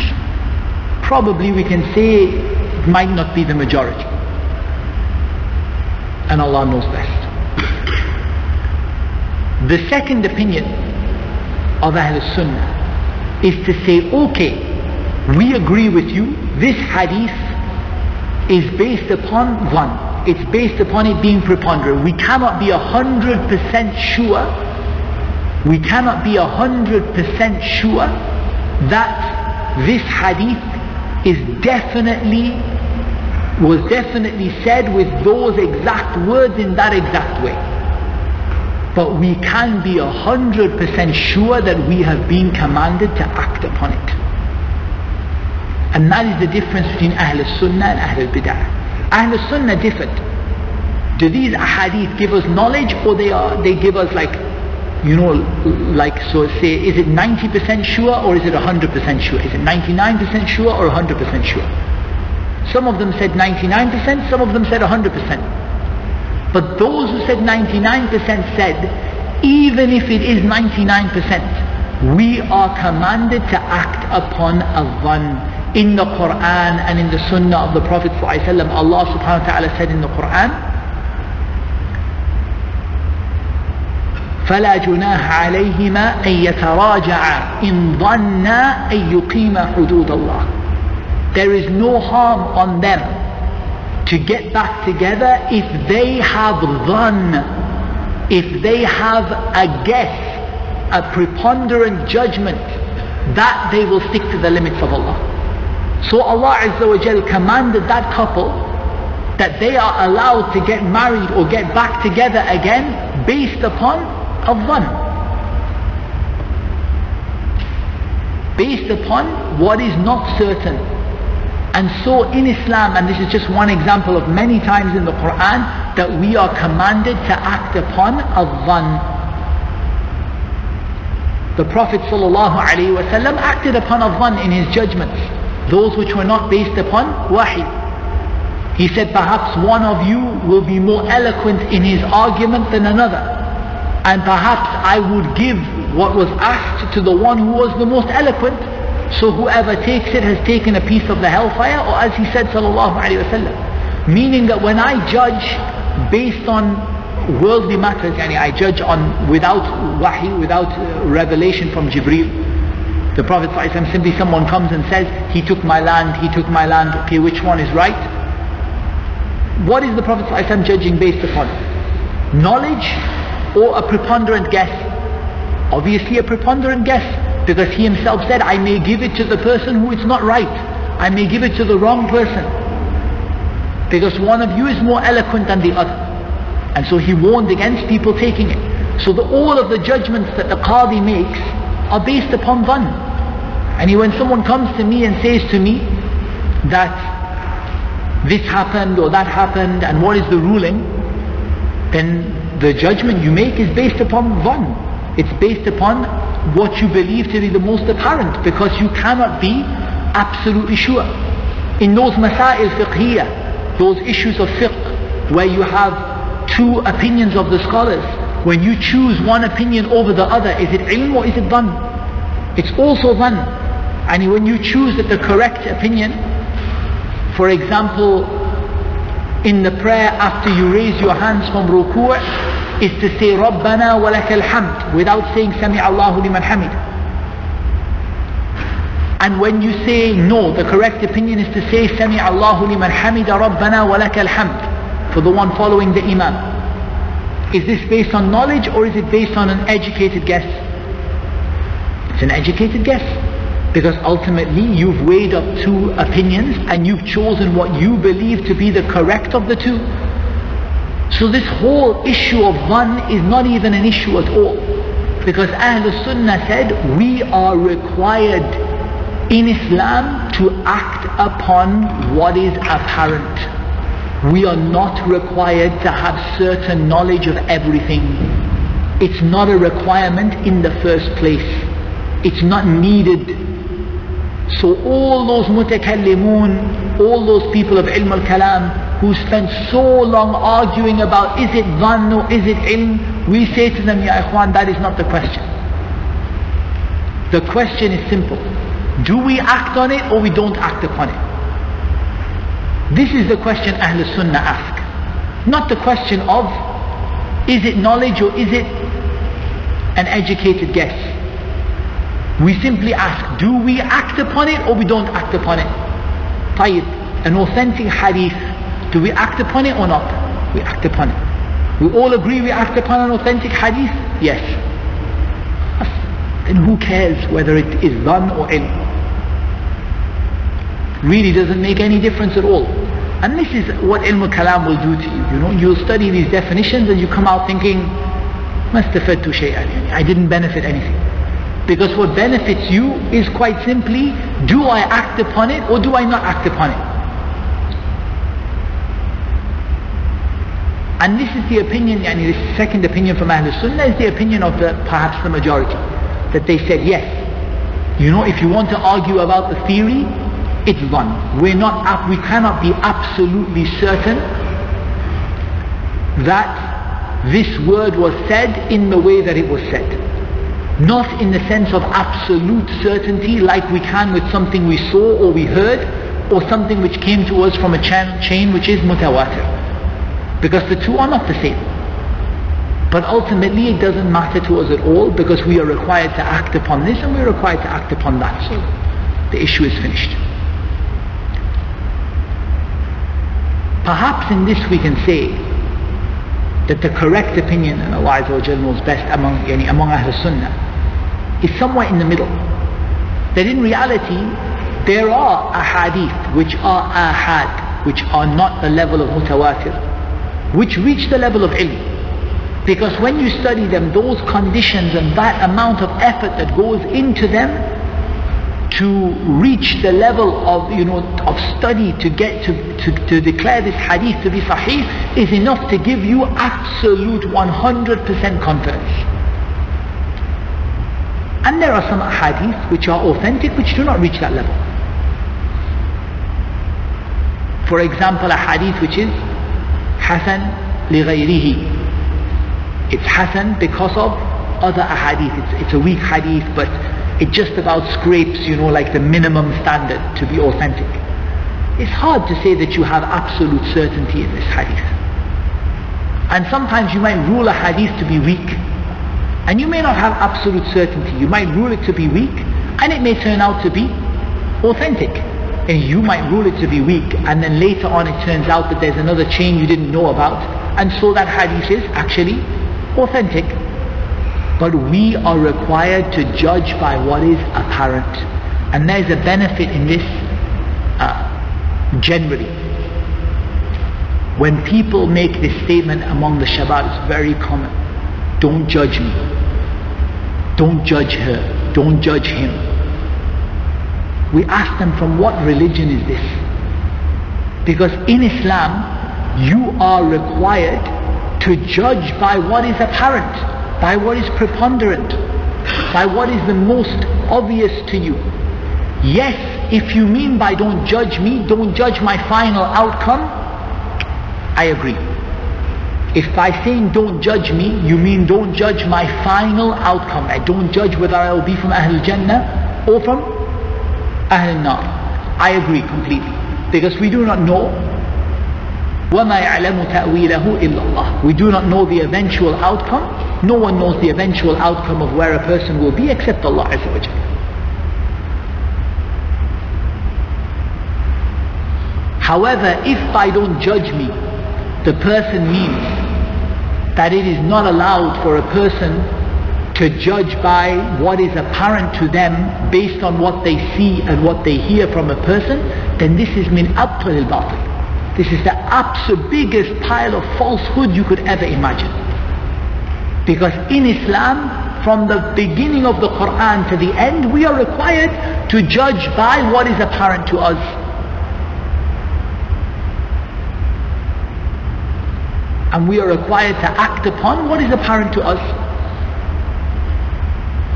probably we can say it might not be the majority. And Allah knows best. The second opinion of Ahl Sunnah is to say, okay, we agree with you, this hadith is based upon dhan. It's based upon it being preponderant. We cannot be a hundred percent sure, we cannot be a hundred percent sure that this hadith is definitely, was definitely said with those exact words in that exact way. But we can be a hundred percent sure that we have been commanded to act upon it. And that is the difference between Ahl Sunnah and Ahl Bid'ah. Ahl Sunnah different. Do these ahadith give us knowledge or they are they give us like you know like so say is it 90% sure or is it 100% sure? Is it 99% sure or 100% sure? Some of them said 99%, some of them said 100%. But those who said 99% said, even if it is 99%, we are commanded to act upon a dhan. In the Quran and in the Sunnah of the Prophet ﷺ, Allah subhanahu wa ta'ala said in the Quran, فلا جناح عليهما أن يتراجعا إن ظنا أن يقيما حدود الله. There is no harm on them to get back together if they have dhan, if they have a guess, a preponderant judgment that they will stick to the limits of Allah. So Allah Azza wa Jal commanded that couple that they are allowed to get married or get back together again based upon a dhan. Based upon what is not certain. And so in Islam, and this is just dhan example of many times in the Quran, that we are commanded to act upon a dhan. The Prophet ﷺ acted upon a one in his judgments those which were not based upon wahi. He said, perhaps one of you will be more eloquent in his argument than another. And perhaps I would give what was asked to the one who was the most eloquent. So whoever takes it has taken a piece of the hellfire, or as he said sallallahu alayhi wasallam. Meaning that when I judge based on worldly matters, yani I judge on without wahi, without uh, revelation from Jibreel. The Prophet ﷺ simply someone comes and says, he took my land, he took my land, okay, which one is right? What is the Prophet ﷺ judging based upon? Knowledge or a preponderant guess? Obviously a preponderant guess because he himself said, I may give it to the person who is not right. I may give it to the wrong person. Because one of you is more eloquent than the other. And so he warned against people taking it. So the, all of the judgments that the Qadi makes are based upon dhan. And when someone comes to me and says to me that this happened or that happened and what is the ruling, then the judgment you make is based upon dhan. It's based upon what you believe to be the most apparent because you cannot be absolutely sure. In those masail fiqhiyah, those issues of fiqh where you have two opinions of the scholars, when you choose one opinion over the other, is it ilm or is it dhan? It's also dhan. And when you choose the correct opinion, for example, in the prayer after you raise your hands from ruku' is to say Rabbana wa lakal hamd without saying Sami Allahu liman hamid. And when you say no, the correct opinion is to say liman hamida Rabbana wa lakal hamd for the one following the Imam. Is this based on knowledge or is it based on an educated guess? It's an educated guess. Because ultimately you've weighed up two opinions and you've chosen what you believe to be the correct of the two. So this whole issue of dhan is not even an issue at all. Because Ahlul Sunnah said we are required in Islam to act upon what is apparent we are not required to have certain knowledge of everything. It's not a requirement in the first place. It's not needed. So all those mutakallimun, all those people of ilm al-kalam who spend so long arguing about is it dhann or is it ilm, we say to them, Ya Ikhwan, that is not the question. The question is simple. Do we act on it or we don't act upon it? This is the question Ahl Sunnah ask. Not the question of is it knowledge or is it an educated guess. We simply ask, do we act upon it or we don't act upon it? Tayyib, an authentic hadith do we act upon it or not? We act upon it. We all agree we act upon an authentic hadith? Yes. Then who cares whether it is dhan or in? Really doesn't make any difference at all. And this is what ilm al-kalam will do to you. You know, you'll study these definitions and you come out thinking, مَسْتَفَدْتُ شَيْئًا I didn't benefit anything. Because what benefits you is quite simply, do I act upon it or do I not act upon it? And this is the opinion, yani the second opinion from Ahlul Sunnah is the opinion of the, perhaps the majority. That they said, yes, you know, if you want to argue about the theory, it's dhan. We're not, we cannot be absolutely certain that this word was said in the way that it was said. Not in the sense of absolute certainty like we can with something we saw or we heard or something which came to us from a chain which is mutawatir. Because the two are not the same. But ultimately it doesn't matter to us at all because we are required to act upon this and we are required to act upon that. So the issue is finished. Perhaps in this we can say that the correct opinion, and Allah knows best among, yani among Ahl Sunnah, is somewhere in the middle. That in reality, there are ahadith which are ahad, which are not the level of mutawatir, which reach the level of ilm. Because when you study them, those conditions and that amount of effort that goes into them to reach the level of you know of study to get to, to, to declare this hadith to be sahih is enough to give you absolute 100% confidence. And there are some hadith which are authentic which do not reach that level. For example, a hadith which is حسن لغيره it's Hasan because of other ahadith. It's, it's, a weak hadith, but it just about scrapes, you know, like the minimum standard to be authentic. It's hard to say that you have absolute certainty in this hadith. And sometimes you might rule a hadith to be weak. And you may not have absolute certainty. You might rule it to be weak, and it may turn out to be authentic. And you might rule it to be weak, and then later on it turns out that there's another chain you didn't know about, and so that hadith is actually authentic. But we are required to judge by what is apparent. And there's a benefit in this uh, generally. When people make this statement among the Shabab, it's very common. Don't judge me. Don't judge her. Don't judge him. We ask them from what religion is this? Because in Islam, you are required to judge by what is apparent, by what is preponderant, by what is the most obvious to you. Yes, if you mean by don't judge me, don't judge my final outcome, I agree. If by saying don't judge me, you mean don't judge my final outcome. I don't judge whether I will be from Ahl Jannah or from Ahl Nar. I agree completely. Because we do not know وَمَا يَعْلَمُ تَأْوِيلَهُ إِلَّا اللَّهُ We do not know the eventual outcome. No one knows the eventual outcome of where a person will be except Allah Azza wa Jalla. However, if by don't judge me, the person means that it is not allowed for a person to judge by what is apparent to them based on what they see and what they hear from a person, then this is min abtal al-batil. This is the absolute biggest pile of falsehood you could ever imagine. Because in Islam, from the beginning of the Quran to the end, we are required to judge by what is apparent to us. And we are required to act upon what is apparent to us.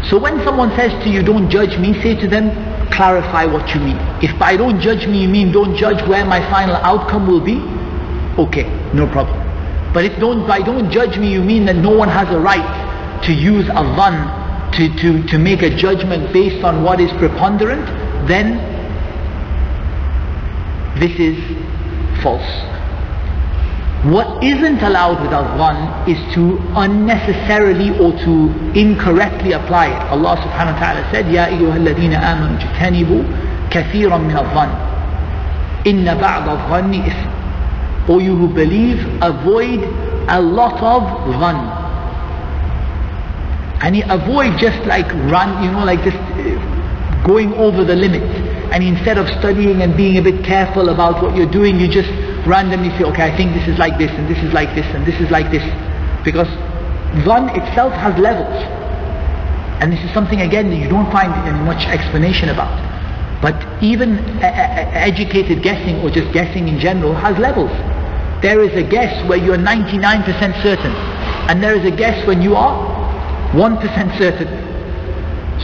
So when someone says to you, don't judge me, say to them, clarify what you mean. If by don't judge me you mean don't judge where my final outcome will be, okay, no problem. But if don't by don't judge me you mean that no one has a right to use a dhan to, to, to make a judgment based on what is preponderant, then this is false. What isn't allowed with al is to unnecessarily or to incorrectly apply it. Allah subhanahu wa ta'ala said, Ya أيها الذين آمنوا اجتنبوا كثيرا من الظن إن بعض الظن إثم O you who believe, avoid a lot of dhan. And avoid just like run, you know, like just going over the limit. And instead of studying and being a bit careful about what you're doing, you just randomly say, okay, I think this is like this, and this is like this, and this is like this. Because dhan itself has levels. And this is something, again, that you don't find much explanation about. But even educated guessing, or just guessing in general, has levels. There is a guess where you are 99% certain. And there is a guess when you are 1% certain.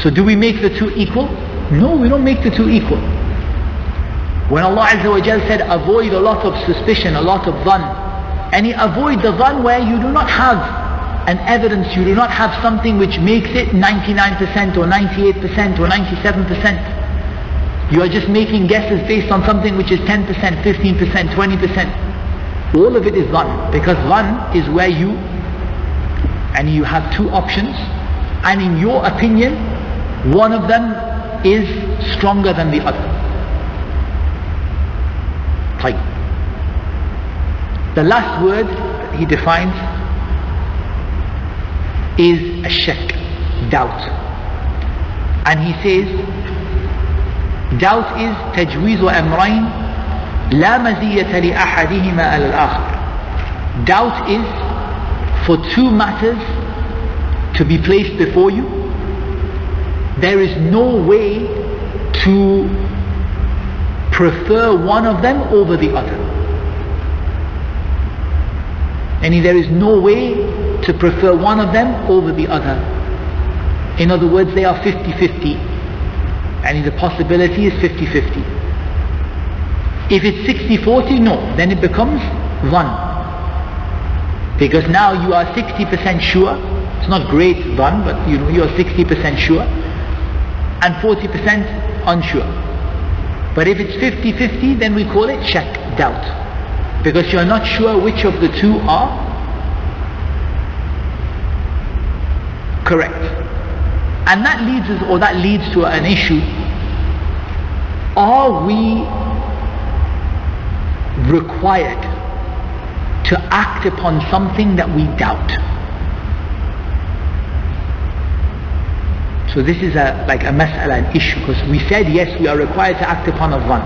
So do we make the two equal? No, we don't make the two equal. When Allah Azza wa Jal said avoid a lot of suspicion, a lot of dhan, and He avoid the dhan where you do not have an evidence, you do not have something which makes it 99% or 98% or 97%. You are just making guesses based on something which is 10%, 15%, 20%. All of it is dhan because dhan is where you and you have two options and in your opinion one of them is stronger than the other. طيب. The last word he defines is a shak, doubt. And he says, doubt is تجويز أمرين لا مزية لأحدهما على الآخر. Doubt is for two matters to be placed before you. there is no way to prefer one of them over the other. And there is no way to prefer one of them over the other. In other words, they are 50-50. And the possibility is 50-50. If it's 60-40, no, then it becomes dhan. Because now you are 60% sure, it's not great 1, but you know, you are 60% sure and 40% unsure. But if it's 50-50, then we call it shak, doubt. Because you're not sure which of the two are correct. And that leads us, or that leads to an issue. Are we required to act upon something that we doubt? So this is a like a mas'ala, an issue, because we said yes, we are required to act upon a dhan.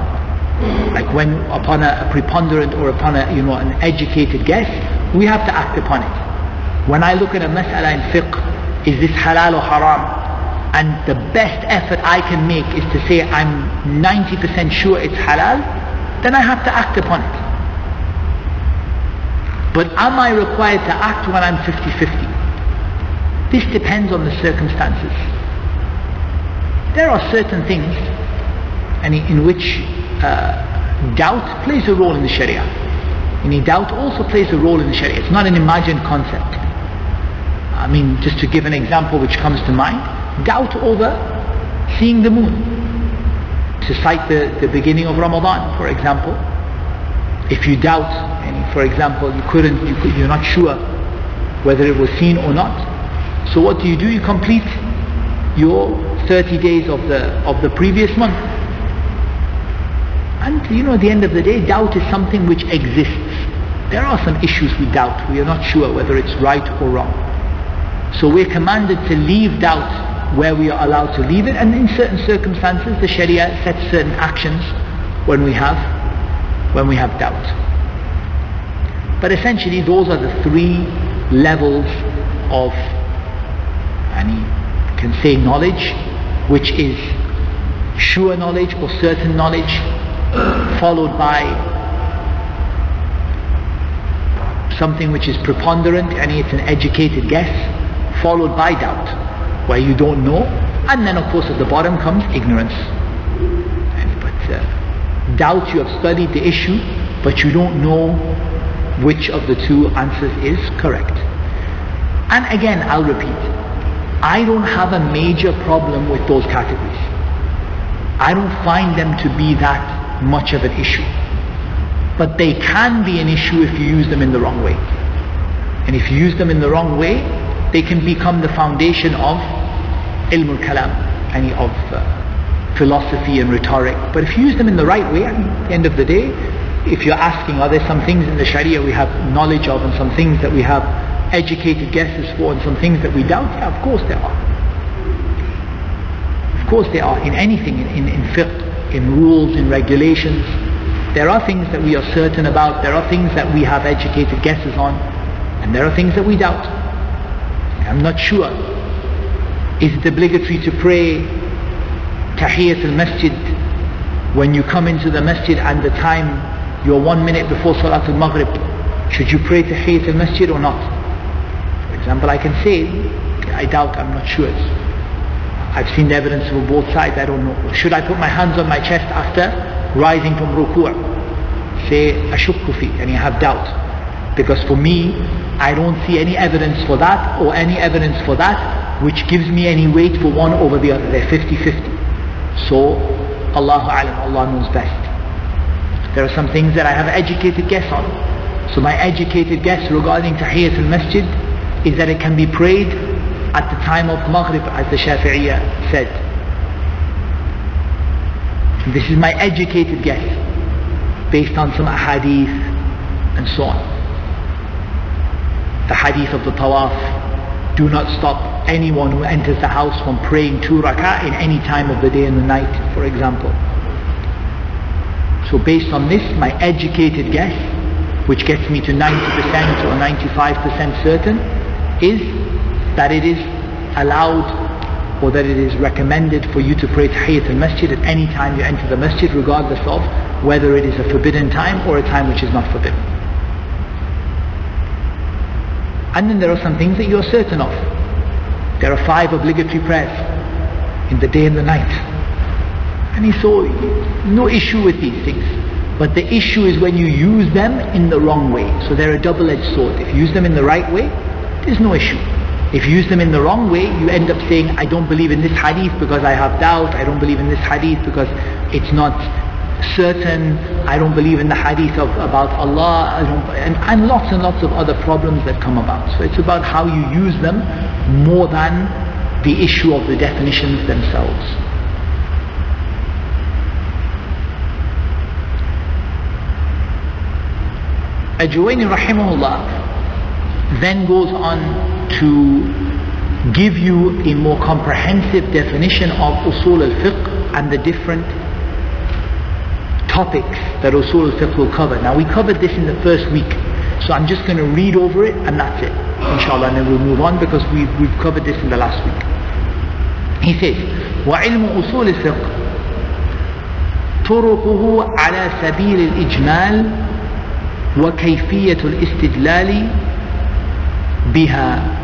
Like when upon a, a, preponderant or upon a you know an educated guess, we have to act upon it. When I look at a mas'ala in fiqh, is this halal or haram? And the best effort I can make is to say I'm 90% sure it's halal, then I have to act upon it. But am I required to act when I'm 50-50? This depends on the circumstances. There are certain things and in which uh, doubt plays a role in the Sharia. Any doubt also plays a role in the Sharia. It's not an imagined concept. I mean, just to give an example which comes to mind, doubt over seeing the moon. To cite the, the beginning of Ramadan, for example. If you doubt, and for example, you couldn't, you could, you're not sure whether it was seen or not. So what do you do? You complete your 30 days of the of the previous month. And you know, at the end of the day, doubt is something which exists. There are some issues with doubt. We are not sure whether it's right or wrong. So we're commanded to leave doubt where we are allowed to leave it, and in certain circumstances, the Sharia sets certain actions when we have when we have doubt. But essentially, those are the three levels of any can say knowledge, which is sure knowledge or certain knowledge, followed by something which is preponderant, and it's an educated guess, followed by doubt, where you don't know, and then of course at the bottom comes ignorance. But uh, doubt, you have studied the issue, but you don't know which of the two answers is correct. And again, I'll repeat, I don't have a major problem with those categories. I don't find them to be that much of an issue. But they can be an issue if you use them in the wrong way. And if you use them in the wrong way, they can become the foundation of ilm al-kalam, any of uh, philosophy and rhetoric. But if you use them in the right way, at the end of the day, if you're asking, are there some things in the Sharia we have knowledge of and some things that we have educated guesses for and some things that we doubt? Yeah, of course there are. Of course there are. In anything, in, in, in fiqh, in rules, in regulations, there are things that we are certain about, there are things that we have educated guesses on, and there are things that we doubt. I'm not sure. Is it obligatory to pray Tahiyyat al-Masjid when you come into the masjid and the time you're one minute before Salat al-Maghrib? Should you pray Tahiyyat al-Masjid or not? Example, I can say, I doubt, I'm not sure. I've seen evidence for both sides, I don't know. Should I put my hands on my chest after rising from ruku'? Say, ashukku fi, and you have doubt. Because for me, I don't see any evidence for that or any evidence for that which gives me any weight for one over the other. They're 50-50. So, Allahu Alam, Allah knows best. There are some things that I have educated guess on. So my educated guess regarding Tahiyyat al-Masjid is that it can be prayed at the time of Maghrib as the Shafi'iyya said. This is my educated guess based on some ahadith and so on. The hadith of the tawaf do not stop anyone who enters the house from praying two rak'ah in any time of the day and the night, for example. So based on this, my educated guess, which gets me to 90% or 95% certain, is that it is allowed or that it is recommended for you to pray Tahiyyat al-Masjid at any time you enter the masjid regardless of whether it is a forbidden time or a time which is not forbidden. And then there are some things that you are certain of. There are five obligatory prayers in the day and the night. And he saw no issue with these things. But the issue is when you use them in the wrong way. So they're a double-edged sword. If you use them in the right way, there's no issue. If you use them in the wrong way, you end up saying, I don't believe in this hadith because I have doubt, I don't believe in this hadith because it's not certain, I don't believe in the hadith of, about Allah, and, and lots and lots of other problems that come about. So it's about how you use them more than the issue of the definitions themselves. Al-Juwaini rahimahullah then goes on to give you a more comprehensive definition of usul al-fiqh and the different topics that usul al-fiqh will cover. Now we covered this in the first week, so I'm just going to read over it and that's it, inshallah, and then we'll move on because we've, we've covered this in the last week. He says, وعلم أصول الفقه طرقه على سبيل الإجمال وكيفية الاستدلال biha.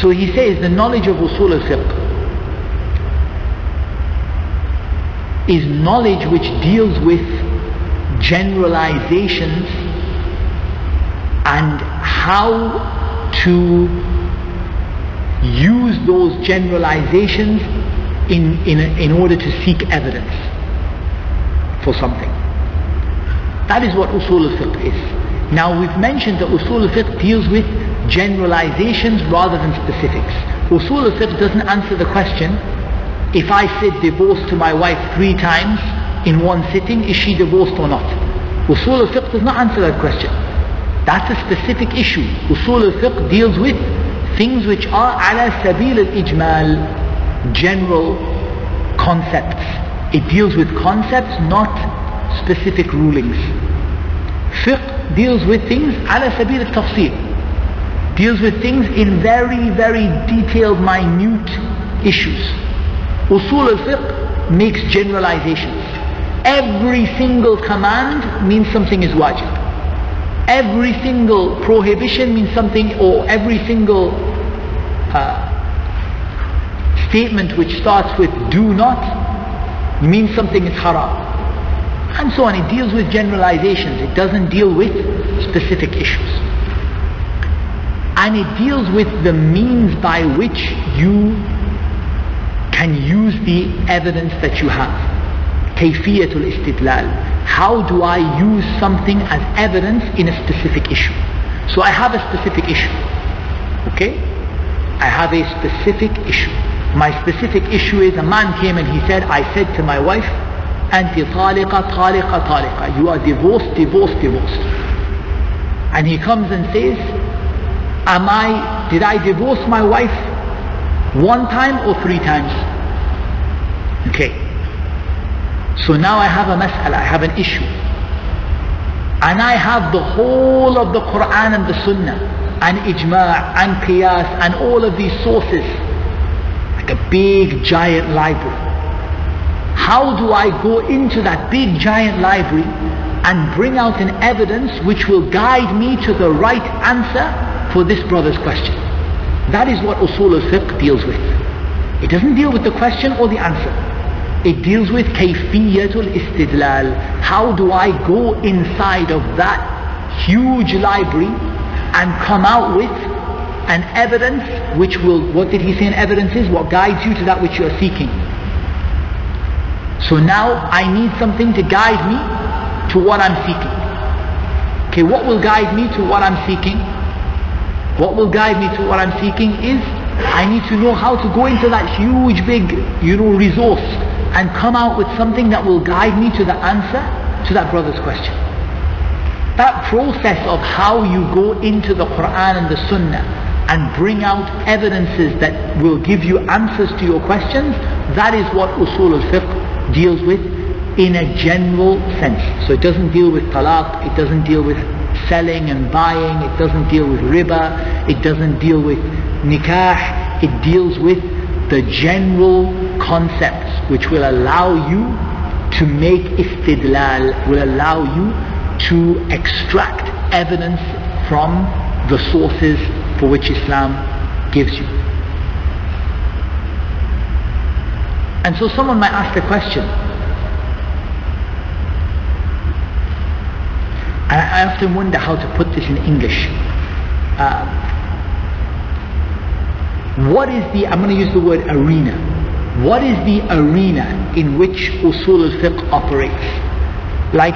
So he says the knowledge of usul al-fiqh is knowledge which deals with generalizations and how to use those generalizations in, in, in order to seek evidence for something. That is what usul al-fiqh is. Now we've mentioned that usul al-fiqh deals with generalizations rather than specifics. Usul al-fiqh doesn't answer the question, if I said divorce to my wife three times in one sitting, is she divorced or not? Usul al-fiqh does not answer that question. That's a specific issue. Usul al-fiqh deals with things which are ala sabil al-ijmal, general concepts. It deals with concepts, not specific rulings. Fiqh deals with things ala sabil al-tafsir. Deals with things in very, very detailed, minute issues. Usul al-fiqh makes generalizations. Every single command means something is wajib. Every single prohibition means something, or every single uh, statement which starts with do not means something is haram. And so on. It deals with generalizations. It doesn't deal with specific issues. And it deals with the means by which you can use the evidence that you have. Kayfiyatul istidlal. How do I use something as evidence in a specific issue? So I have a specific issue. Okay? I have a specific issue. My specific issue is a man came and he said, I said to my wife, Anti taliqa, taliqa, taliqa. You are divorced, divorced, divorced. And he comes and says, Am I, did I divorce my wife one time or three times? Okay. So now I have a mas'ala, I have an issue. And I have the whole of the Quran and the Sunnah, and ijma' and qiyas, and all of these sources, like a big giant library. How do I go into that big giant library and bring out an evidence which will guide me to the right answer for this brother's question? That is what usul al-fiqh deals with. It doesn't deal with the question or the answer. It deals with kayfiyatul istidlal. How do I go inside of that huge library and come out with an evidence which will, what did he say an evidence is? What guides you to that which you are seeking. So now I need something to guide me to what I'm seeking. Okay, what will guide me to what I'm seeking? What will guide me to what I'm seeking is I need to know how to go into that huge big, you know, resource and come out with something that will guide me to the answer to that brother's question. That process of how you go into the Quran and the Sunnah and bring out evidences that will give you answers to your questions, that is what usul al-fiqh deals with in a general sense. So it doesn't deal with talaq, it doesn't deal with selling and buying, it doesn't deal with riba, it doesn't deal with nikah, it deals with the general concepts which will allow you to make istidlal, will allow you to extract evidence from the sources for which Islam gives you. And so someone might ask the question, and I often wonder how to put this in English. uh, what is the, I'm going to use the word arena. What is the arena in which usul al-fiqh operates? Like,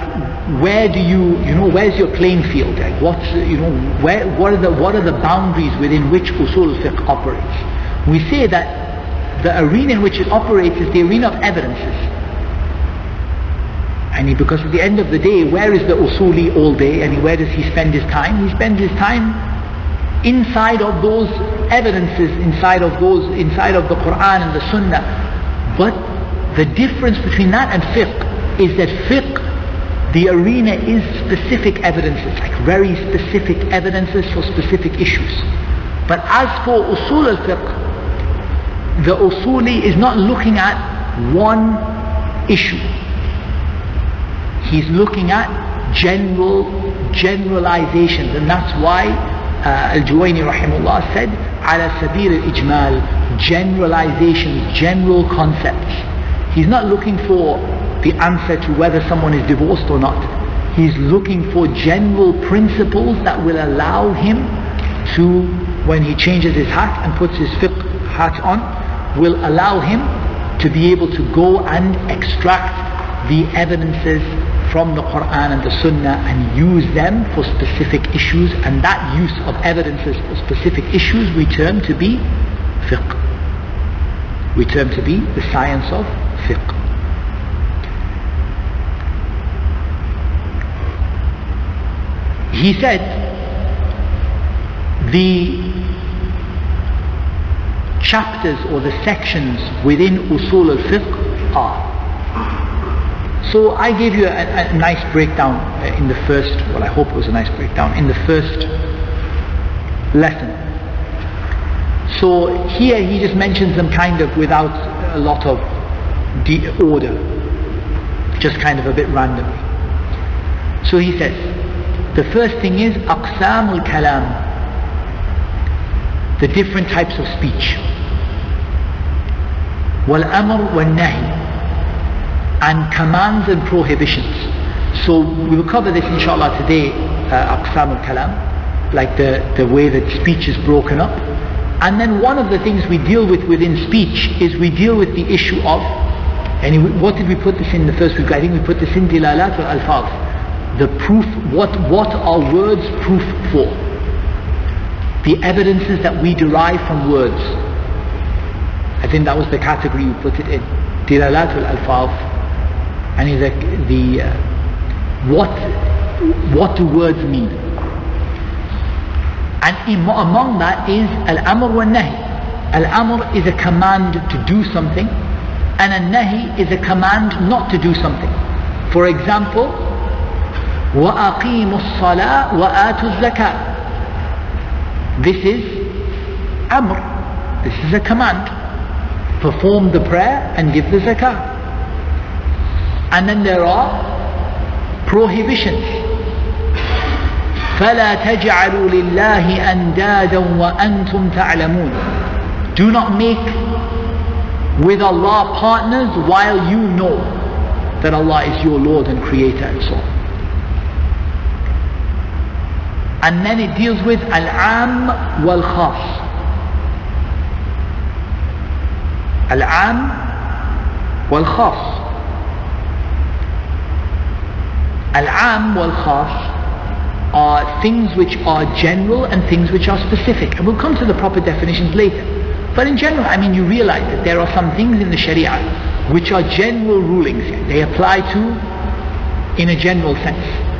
where do you, you know, where's your playing field? Like, what's, you know, where, what are the, what are the boundaries within which usul al-fiqh operates? We say that the arena in which it operates is the arena of evidences. And he, because at the end of the day, where is the usuli all day and where does he spend his time? He spends his time inside of those evidences, inside of those, inside of the Quran and the Sunnah. But the difference between that and fiqh is that fiqh, the arena is specific evidences, like very specific evidences for specific issues. But as for usul al-fiqh, the usuli is not looking at one issue. He's looking at general generalizations and that's why uh, Al-Juwaini rahimullah said ala sabil al-ijmal generalizations, general concepts. He's not looking for the answer to whether someone is divorced or not. He's looking for general principles that will allow him to, when he changes his hat and puts his fiqh hat on, will allow him to be able to go and extract the evidences from the Quran and the Sunnah and use them for specific issues and that use of evidences for specific issues we term to be fiqh. We term to be the science of fiqh. He said the chapters or the sections within usul al-fiqh are so I gave you a, a, nice breakdown uh, in the first, well I hope it was a nice breakdown, in the first lesson. So here he just mentions them kind of without a lot of de- order, just kind of a bit randomly. So he says, the first thing is aqsam al-kalam, the different types of speech. Wal-amr wal-nahi, and commands and prohibitions. So we will cover this inshallah today, uh, al-Kalam, like the, the way that speech is broken up. And then one of the things we deal with within speech is we deal with the issue of, and what did we put this in the first week? I think we put this in Dilalat al-Alfaz. The proof, what, what are words proof for? The evidences that we derive from words. I think that was the category we put it in. Dilalat al-Alfaz and is the uh, what what do words mean and among that is al-amr wa nahi al-amr is a command to do something and al-nahi is a command not to do something for example وَأَقِيمُوا الصَّلَاةَ وَآتُوا الزَّكَاةَ This is amr. This is a command. Perform the prayer and give the zakah. And then there are prohibitions. فلا تجعلوا لله أندادا وأنتم تعلمون Do not make with Allah partners while you know that Allah is your Lord and Creator and so on. And then it deals with Al-Am wal-Khas. Al-Am. Al-am wal-khas are things which are general and things which are specific. And we'll come to the proper definitions later. But in general, I mean, you realize that there are some things in the Sharia which are general rulings. They apply to in a general sense.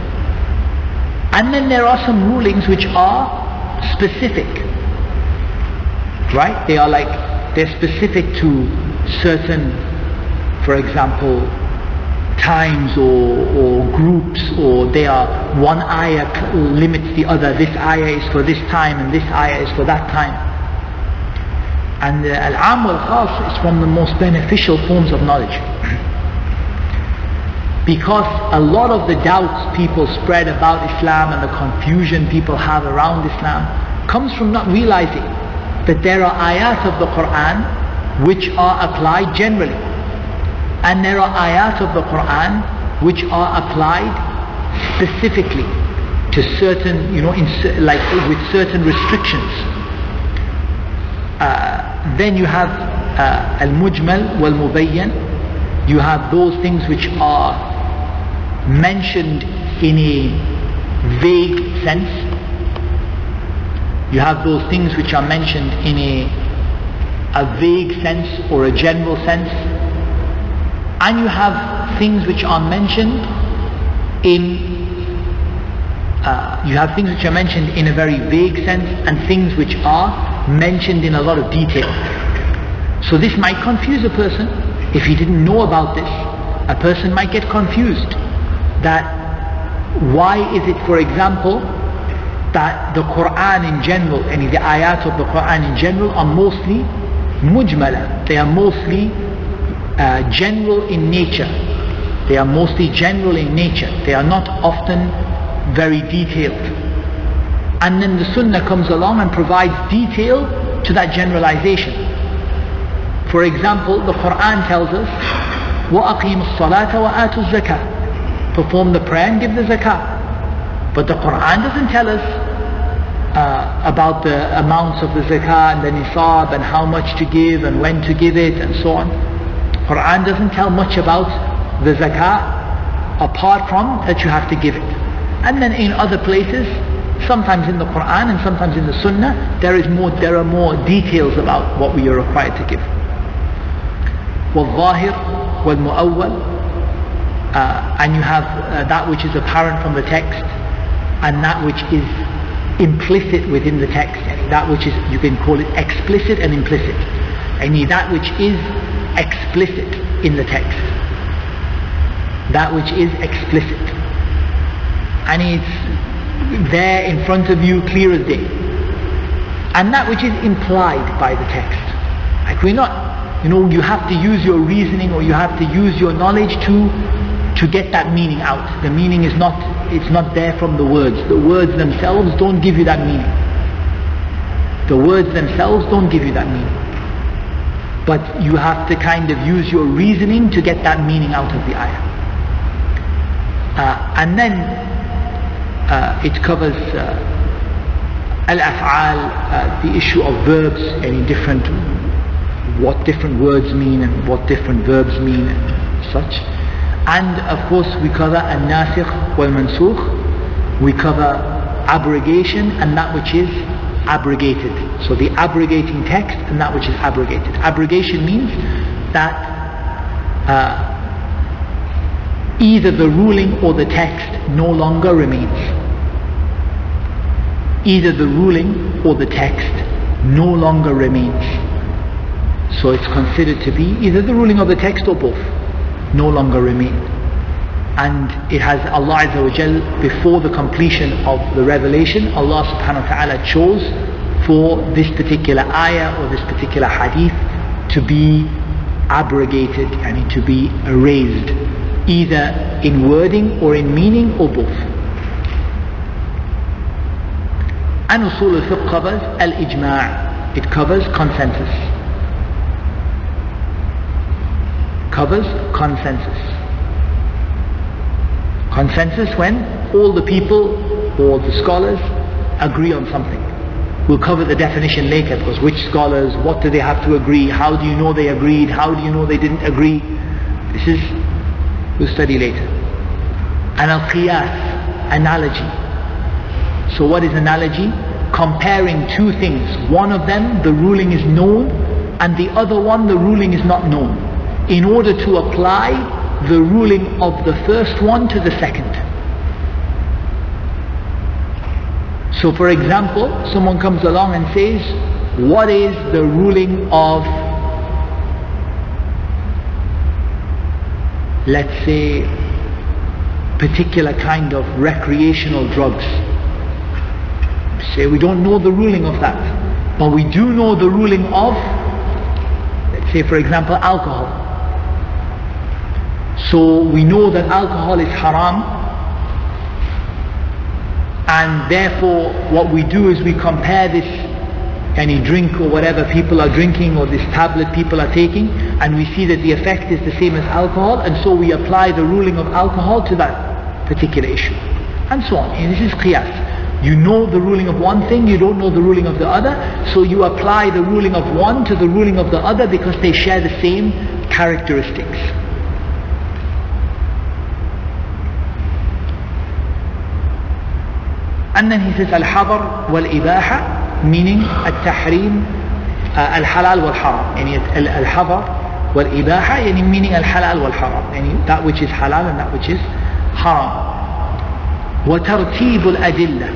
And then there are some rulings which are specific. Right? They are like, they're specific to certain, for example, times or, or groups or they are one ayah limits the other this ayah is for this time and this ayah is for that time and uh, al-am wal-khas is from the most beneficial forms of knowledge because a lot of the doubts people spread about Islam and the confusion people have around Islam comes from not realizing that there are ayat of the Quran which are applied generally and there are ayat of the Quran which are applied specifically to certain, you know, in, like with certain restrictions. Uh, then you have uh, al-mujmal wal-mubayyan. You have those things which are mentioned in a vague sense. You have those things which are mentioned in a, a vague sense or a general sense. And you have things which are mentioned in uh, you have things which are mentioned in a very vague sense and things which are mentioned in a lot of detail. So this might confuse a person. If he didn't know about this, a person might get confused that why is it, for example, that the Quran in general, any the ayat of the Quran in general are mostly mujmala. They are mostly uh, general in nature. They are mostly general in nature. They are not often very detailed. And then the Sunnah comes along and provides detail to that generalization. For example, the Quran tells us, وَأَقِيمُ الصَّلَاةَ وَآتُوا الزَّكَاةَ Perform the prayer and give the zakah. But the Quran doesn't tell us uh, about the amounts of the zakah and the nisab and how much to give and when to give it and so on. Quran doesn't tell much about the zakah apart from that you have to give it. And then in other places, sometimes in the Quran and sometimes in the Sunnah, there is more, there are more details about what we are required to give. وَالظَّاهِرُ وَالْمُؤَوَّلُ uh, and you have uh, that which is apparent from the text and that which is implicit within the text. That which is you can call it explicit and implicit. Any that which is explicit in the text. That which is explicit. And it's there in front of you clear as day. And that which is implied by the text. Like we're not you know you have to use your reasoning or you have to use your knowledge to to get that meaning out. The meaning is not it's not there from the words. The words themselves don't give you that meaning. The words themselves don't give you that meaning. But you have to kind of use your reasoning to get that meaning out of the ayah. Uh, and then uh, it covers uh, al-af'al uh, the issue of verbs any different what different words mean and what different verbs mean and such and of course we cover al-nasikh wal-mansukh. We cover abrogation and that which is abrogated. So the abrogating text and that which is abrogated. Abrogation means that uh, either the ruling or the text no longer remains. Either the ruling or the text no longer remains. So it's considered to be either the ruling of the text or both no longer remain. And it has Allah Azza wa Jal, before the completion of the revelation, Allah subhanahu wa ta'ala chose for this particular ayah or this particular hadith to be abrogated and to be erased, either in wording or in meaning or both. And usul al-fiqh covers al-ijma' it covers consensus covers consensus. Consensus when all the people or the scholars agree on something. We'll cover the definition later because which scholars, what do they have to agree, how do you know they agreed, how do you know they didn't agree. This is, we'll study later. And al-qiyas, analogy. So what is analogy? Comparing two things. One of them, the ruling is known, and the other one, the ruling is not known in order to apply the ruling of the first one to the second. So for example, someone comes along and says, what is the ruling of, let's say, particular kind of recreational drugs? Say we don't know the ruling of that, but we do know the ruling of, let's say for example, alcohol. So we know that alcohol is haram and therefore what we do is we compare this any drink or whatever people are drinking or this tablet people are taking and we see that the effect is the same as alcohol and so we apply the ruling of alcohol to that particular issue. and so on. And this is qiyas. You know the ruling of one thing, you don't know the ruling of the other, so you apply the ruling of one to the ruling of the other because they share the same characteristics. And then he says al-hadar wal-ibaha, meaning al-tahrim, uh, al-halal wal-haram. Yani al-hadar wal-ibaha, yani meaning al-halal wal-haram. Yani that which is halal and that which is haram. وترتيب الأدلة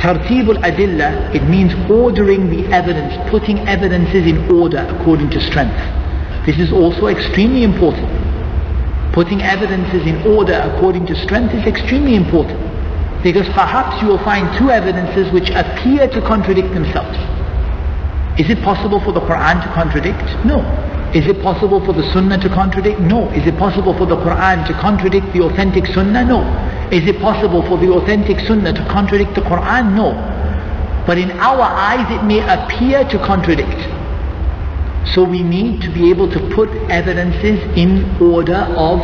ترتيب الأدلة it means ordering the evidence putting evidences in order according to strength this is also extremely important putting evidences in order according to strength is extremely important because perhaps you will find two evidences which appear to contradict themselves is it possible for the Quran to contradict? No. Is it possible for the Sunnah to contradict? No. Is it possible for the Quran to contradict the authentic Sunnah? No. Is it possible for the authentic Sunnah to contradict the Quran? No. But in our eyes it may appear to contradict. So we need to be able to put evidences in order of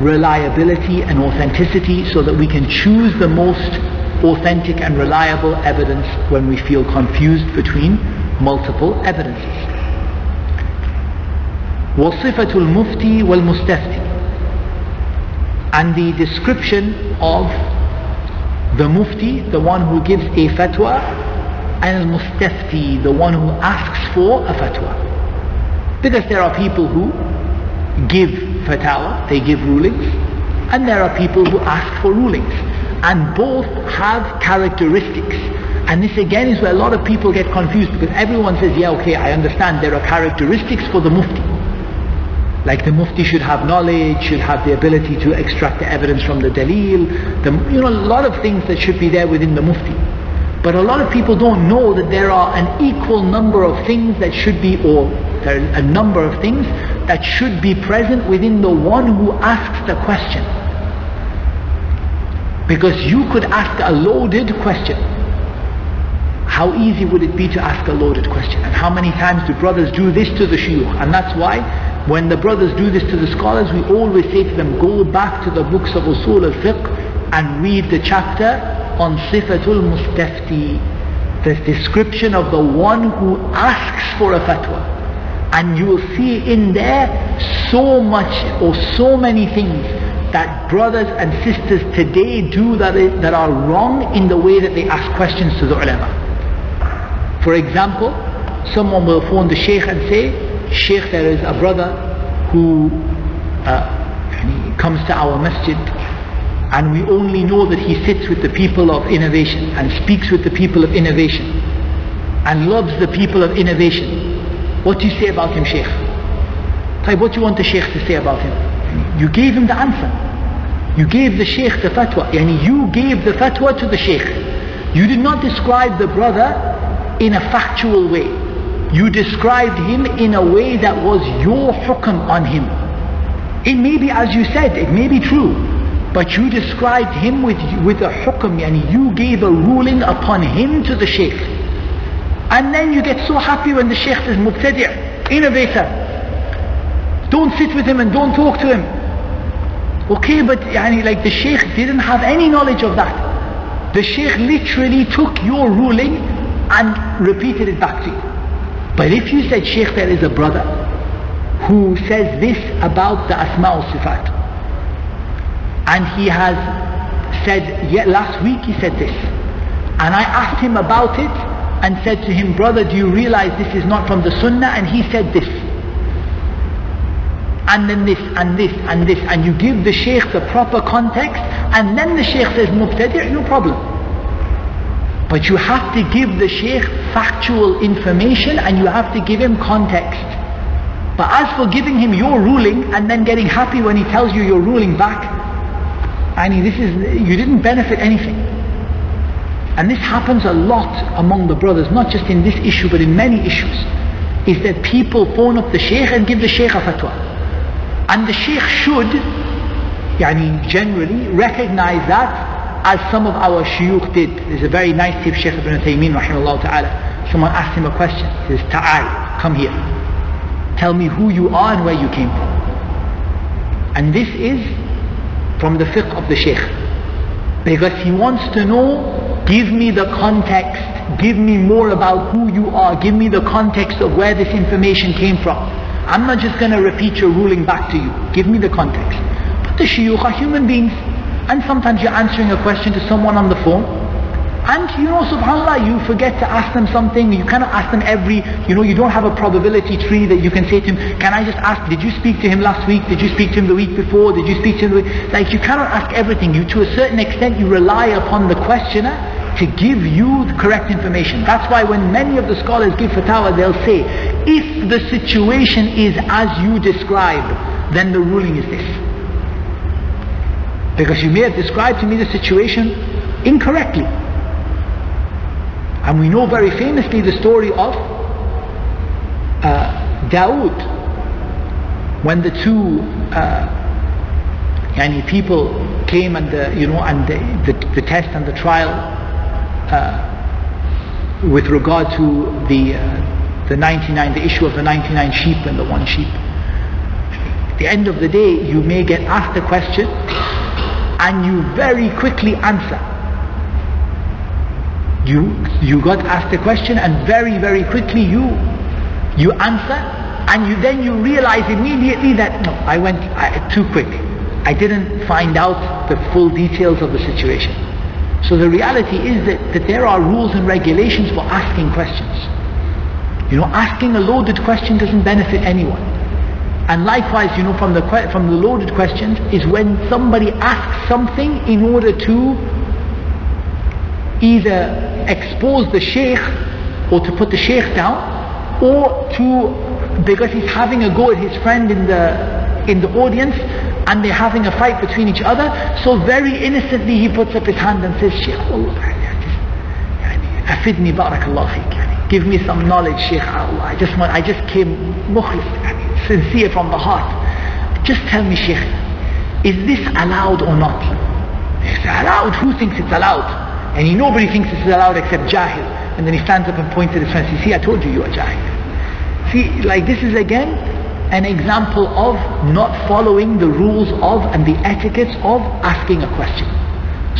reliability and authenticity so that we can choose the most authentic and reliable evidence when we feel confused between multiple evidences. وصفة المفتي والمستفتي and the description of the mufti, the one who gives a fatwa, and al-mustafti, the one who asks for a fatwa. Because there are people who give fatwa, they give rulings, and there are people who ask for rulings. And both have characteristics. And this again is where a lot of people get confused because everyone says, yeah, okay, I understand there are characteristics for the mufti. Like the mufti should have knowledge, should have the ability to extract the evidence from the dalil, the, you know, a lot of things that should be there within the mufti. But a lot of people don't know that there are an equal number of things that should be, or there are a number of things that should be present within the one who asks the question. Because you could ask a loaded question. How easy would it be to ask a loaded question? And how many times do brothers do this to the shuyukh? And that's why when the brothers do this to the scholars, we always say to them, go back to the books of Usul al-Fiqh and read the chapter on Sifatul Mustafti, the description of the one who asks for a fatwa. And you will see in there so much or so many things that brothers and sisters today do that, is, that are wrong in the way that they ask questions to the ulama. For example, someone will phone the sheikh and say, Sheikh, there is a brother who uh, comes to our masjid and we only know that he sits with the people of innovation and speaks with the people of innovation and loves the people of innovation. What do you say about him, Sheikh? What do you want the Sheikh to say about him? You gave him the answer. You gave the Sheikh the fatwa. Yani you gave the fatwa to the Sheikh. You did not describe the brother in a factual way. You described him in a way that was your hukm on him. It may be as you said, it may be true, but you described him with, with a hukm, and you gave a ruling upon him to the sheikh. And then you get so happy when the sheikh is mubtadi' innovator. Don't sit with him and don't talk to him. Okay, but like the sheikh didn't have any knowledge of that. The sheikh literally took your ruling and repeated it back to you. But if you said, Sheikh, there is a brother who says this about the Asma al Sifat, and he has said, yeah, last week he said this, and I asked him about it and said to him, brother, do you realize this is not from the Sunnah? And he said this. And then this, and this, and this, and you give the Shaykh the proper context, and then the Shaykh says, Mubtadi', no problem. But you have to give the Shaykh factual information and you have to give him context. But as for giving him your ruling and then getting happy when he tells you your ruling back, I mean, this is, you didn't benefit anything. And this happens a lot among the brothers, not just in this issue, but in many issues, is that people phone up the Shaykh and give the Shaykh a fatwa. And the Shaykh should, yani generally, recognize that as some of our shuyukh did. There's a very nice tip, Shaykh ibn Uthaymin rahimahullah ta'ala. Someone asked him a question. He says, Ta'al, come here. Tell me who you are and where you came from. And this is from the fiqh of the Shaykh. Because he wants to know, give me the context, give me more about who you are, give me the context of where this information came from. I'm not just going to repeat your ruling back to you. Give me the context. But the shuyukh are human beings. And sometimes you're answering a question to someone on the phone and you know, subhanAllah, you forget to ask them something, you cannot ask them every, you know, you don't have a probability tree that you can say to him, can I just ask, did you speak to him last week? Did you speak to him the week before? Did you speak to him the week? Like you cannot ask everything. You, to a certain extent, you rely upon the questioner to give you the correct information. That's why when many of the scholars give fatwa, they'll say, if the situation is as you describe, then the ruling is this. Because you may have described to me the situation incorrectly. And we know very famously the story of uh, when the two uh, yani people came and the, you know and the, the, the test and the trial uh, with regard to the uh, the 99 the issue of the 99 sheep and the one sheep. At the end of the day you may get asked a question and you very quickly answer you you got asked a question and very very quickly you you answer and you then you realize immediately that no I went I, too quick. I didn't find out the full details of the situation. So the reality is that, that there are rules and regulations for asking questions. You know asking a loaded question doesn't benefit anyone. And likewise you know from the from the loaded questions is when somebody asks something in order to either expose the sheikh or to put the sheikh down or to because he's having a go at his friend in the in the audience and they're having a fight between each other so very innocently he puts up his hand and says Sheikh afidni barakallah give me some knowledge Sheikh Allah. I just want I just came mukhlis sincere from the heart. Just tell me Sheikh is this allowed or not? It's allowed? Who thinks it's allowed and he, nobody thinks this is allowed except Jahil. And then he stands up and points at his friends. You see, I told you you are Jahil. See, like this is again an example of not following the rules of and the etiquettes of asking a question.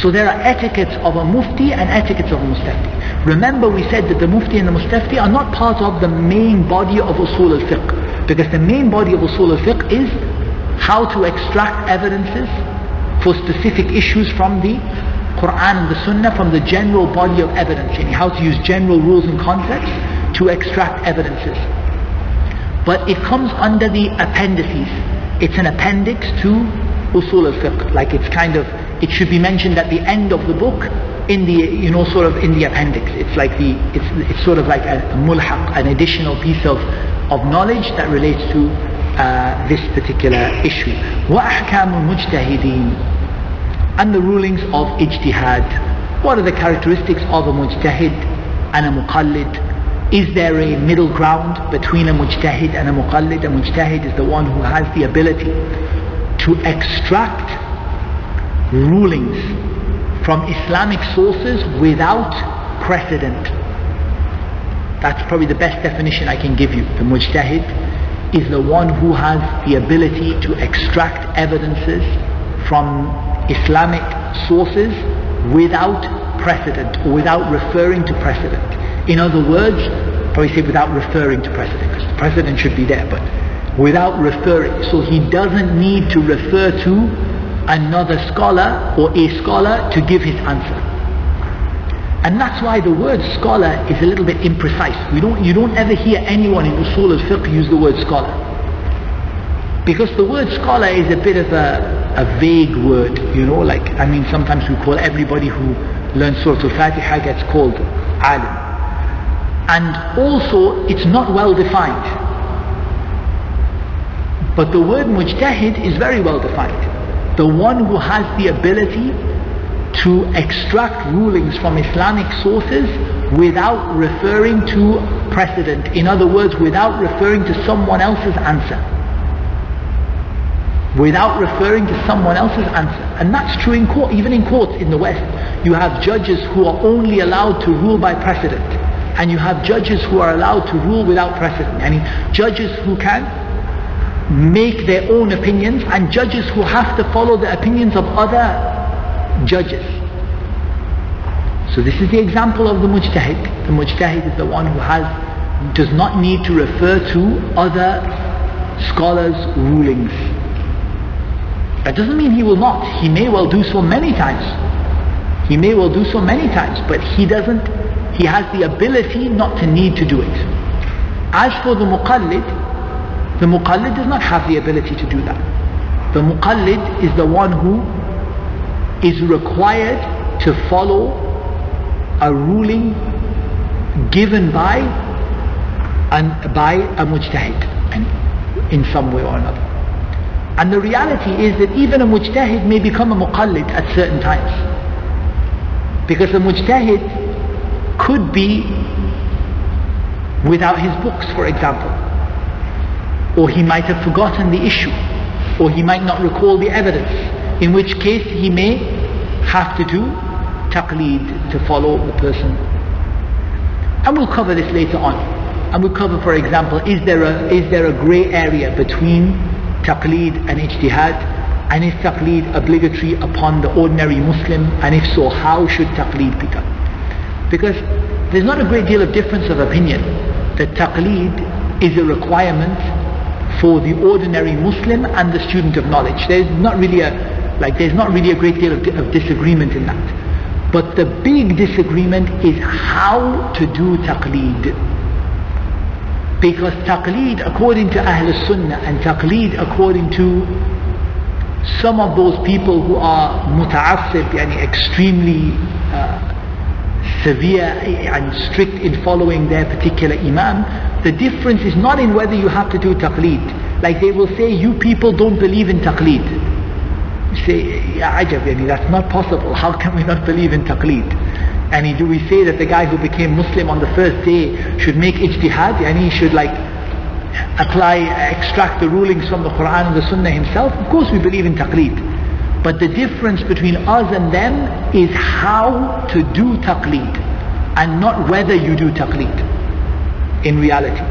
So there are etiquettes of a mufti and etiquettes of a mustafti. Remember we said that the mufti and the mustafti are not part of the main body of usul al-fiqh. Because the main body of usul al-fiqh is how to extract evidences for specific issues from the Quran and the Sunnah from the general body of evidence, and how to use general rules and concepts to extract evidences. But it comes under the appendices. It's an appendix to Usul al-Fiqh, like it's kind of, it should be mentioned at the end of the book in the, you know, sort of in the appendix. It's like the, it's, it's sort of like a, a mulhaq, an additional piece of, of knowledge that relates to uh, this particular issue. وَأَحْكَامُ الْمُجْتَهِدِينَ and the rulings of ijtihad. What are the characteristics of a mujtahid and a muqallid? Is there a middle ground between a mujtahid and a muqallid? A mujtahid is the one who has the ability to extract rulings from Islamic sources without precedent. That's probably the best definition I can give you. The mujtahid is the one who has the ability to extract evidences from Islamic sources without precedent or without referring to precedent. In other words, probably say without referring to precedent because the precedent should be there, but without referring. So he doesn't need to refer to another scholar or a scholar to give his answer. And that's why the word scholar is a little bit imprecise. We don't, you don't ever hear anyone in Usul al-Fiqh use the word scholar. Because the word scholar is a bit of a, a vague word, you know, like, I mean, sometimes we call everybody who learns Surah Al-Fatiha gets called alim. And also, it's not well defined. But the word mujtahid is very well defined. The one who has the ability to extract rulings from Islamic sources without referring to precedent. In other words, without referring to someone else's answer without referring to someone else's answer. And that's true in court, even in courts in the West. You have judges who are only allowed to rule by precedent. And you have judges who are allowed to rule without precedent. I mean, judges who can make their own opinions and judges who have to follow the opinions of other judges. So this is the example of the mujtahid. The mujtahid is the one who has, does not need to refer to other scholars' rulings. That doesn't mean he will not. He may well do so many times. He may well do so many times, but he doesn't, he has the ability not to need to do it. As for the muqallid, the muqallid does not have the ability to do that. The muqallid is the one who is required to follow a ruling given by an, by a mujtahid in some way or another. And the reality is that even a mujtahid may become a muqallid at certain times. Because a mujtahid could be without his books, for example. Or he might have forgotten the issue. Or he might not recall the evidence. In which case he may have to do taqleed to follow the person. And we'll cover this later on. And we'll cover, for example, is there a, is there a grey area between taqleed and ijtihad? And is taqleed obligatory upon the ordinary Muslim? And if so, how should taqleed be done? Because there's not a great deal of difference of opinion that taqleed is a requirement for the ordinary Muslim and the student of knowledge. There's not really a like there's not really a great deal of, of disagreement in that. But the big disagreement is how to do taqleed. Because taqleed according to Ahl Sunnah and taqleed according to some of those people who are muta'assib, yani extremely uh, severe and strict in following their particular imam, the difference is not in whether you have to do taqleed. Like they will say, you people don't believe in taqleed. You say, ya ajab, yani that's not possible. How can we not believe in taqleed? And do we say that the guy who became Muslim on the first day should make ijtihad? And he should like apply, extract the rulings from the Quran and the Sunnah himself? Of course we believe in taqleed. But the difference between us and them is how to do taqleed and not whether you do taqleed in reality.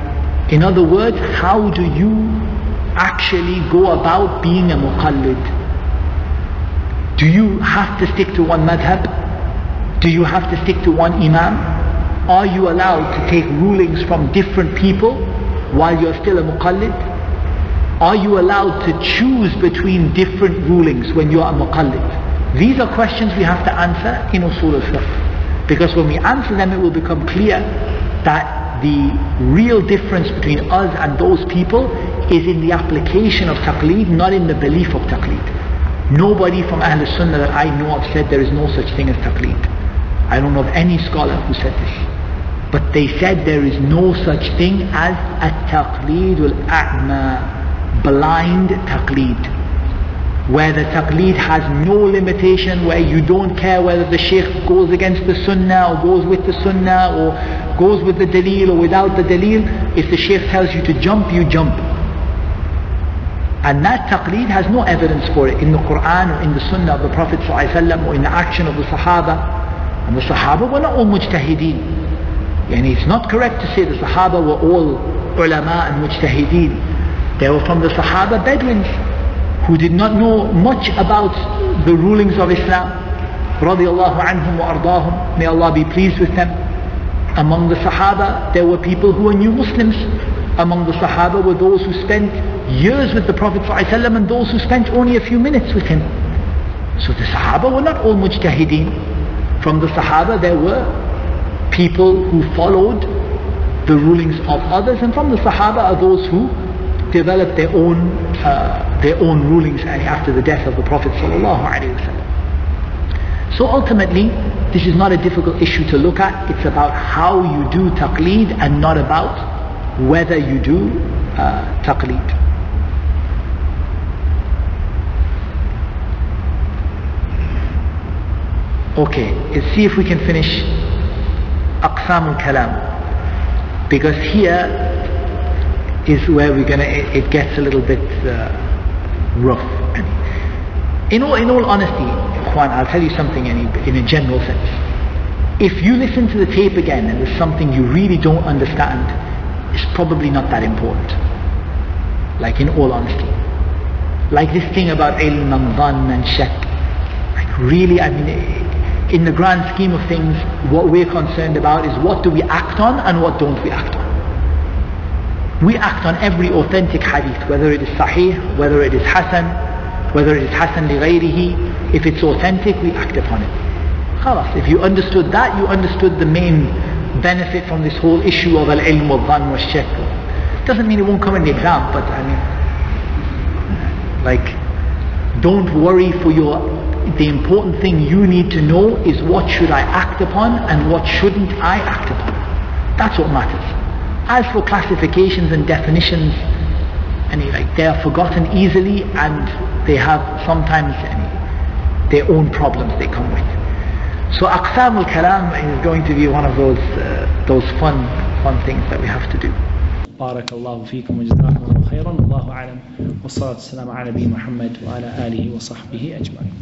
In other words, how do you actually go about being a muqallid? Do you have to stick to one madhab? Do you have to stick to one imam? Are you allowed to take rulings from different people while you're still a muqallid? Are you allowed to choose between different rulings when you are a muqallid? These are questions we have to answer in usul al-fiqh. Because when we answer them it will become clear that the real difference between us and those people is in the application of taqleed, not in the belief of taqleed. Nobody from Ahl Sunnah that I know of said there is no such thing as taqleed. I don't know of any scholar who said this. But they said there is no such thing as a taqleed al-a'ma, blind taqleed. Where the taqleed has no limitation, where you don't care whether the sheikh goes against the sunnah or goes with the sunnah or goes with the dalil or without the dalil. If the sheikh tells you to jump, you jump. And that taqleed has no evidence for it in the Quran or in the Sunnah of the Prophet ﷺ or in the action of the Sahaba. And the Sahaba were not all mujtahideen. Yani it's not correct to say the Sahaba were all ulama and mujtahideen. They were from the Sahaba Bedouins who did not know much about the rulings of Islam. Radiallahu anhum wa. May Allah be pleased with them. Among the Sahaba, there were people who were new Muslims. Among the Sahaba were those who spent years with the Prophet ﷺ and those who spent only a few minutes with him. So the Sahaba were not all mujtahideen. From the Sahaba there were people who followed the rulings of others and from the Sahaba are those who developed their own uh, their own rulings after the death of the Prophet ﷺ. So ultimately, this is not a difficult issue to look at. It's about how you do taqleed and not about whether you do uh, taqleed. Okay, let's see if we can finish Aqsam al-Kalam. Because here is where we're gonna, it, it gets a little bit uh, rough. In all, in all honesty, Juan, I'll tell you something in a, in a general sense. If you listen to the tape again and there's something you really don't understand, it's probably not that important. Like in all honesty. Like this thing about ilm and dhan and shak. Like really, I mean, in the grand scheme of things, what we're concerned about is what do we act on and what don't we act on. We act on every authentic hadith, whether it is sahih, whether it is hasan, whether it is hasan li If it's authentic, we act upon it. Khalas, if you understood that, you understood the main benefit from this whole issue of al-ilm wal-dhan wal-shak. Doesn't mean it won't come in the exam, but I mean, like, don't worry for your, the important thing you need to know is what should I act upon and what shouldn't I act upon. That's what matters. As for classifications and definitions, any like they are forgotten easily and they have sometimes any, their own problems they come with. So aqsam al-kalam is going to be one of those uh, those fun fun things that we have to do. بارك الله فيكم وجزاكم الله خيرا والله أعلم والصلاة والسلام على نبي محمد وعلى آله وصحبه أجمعين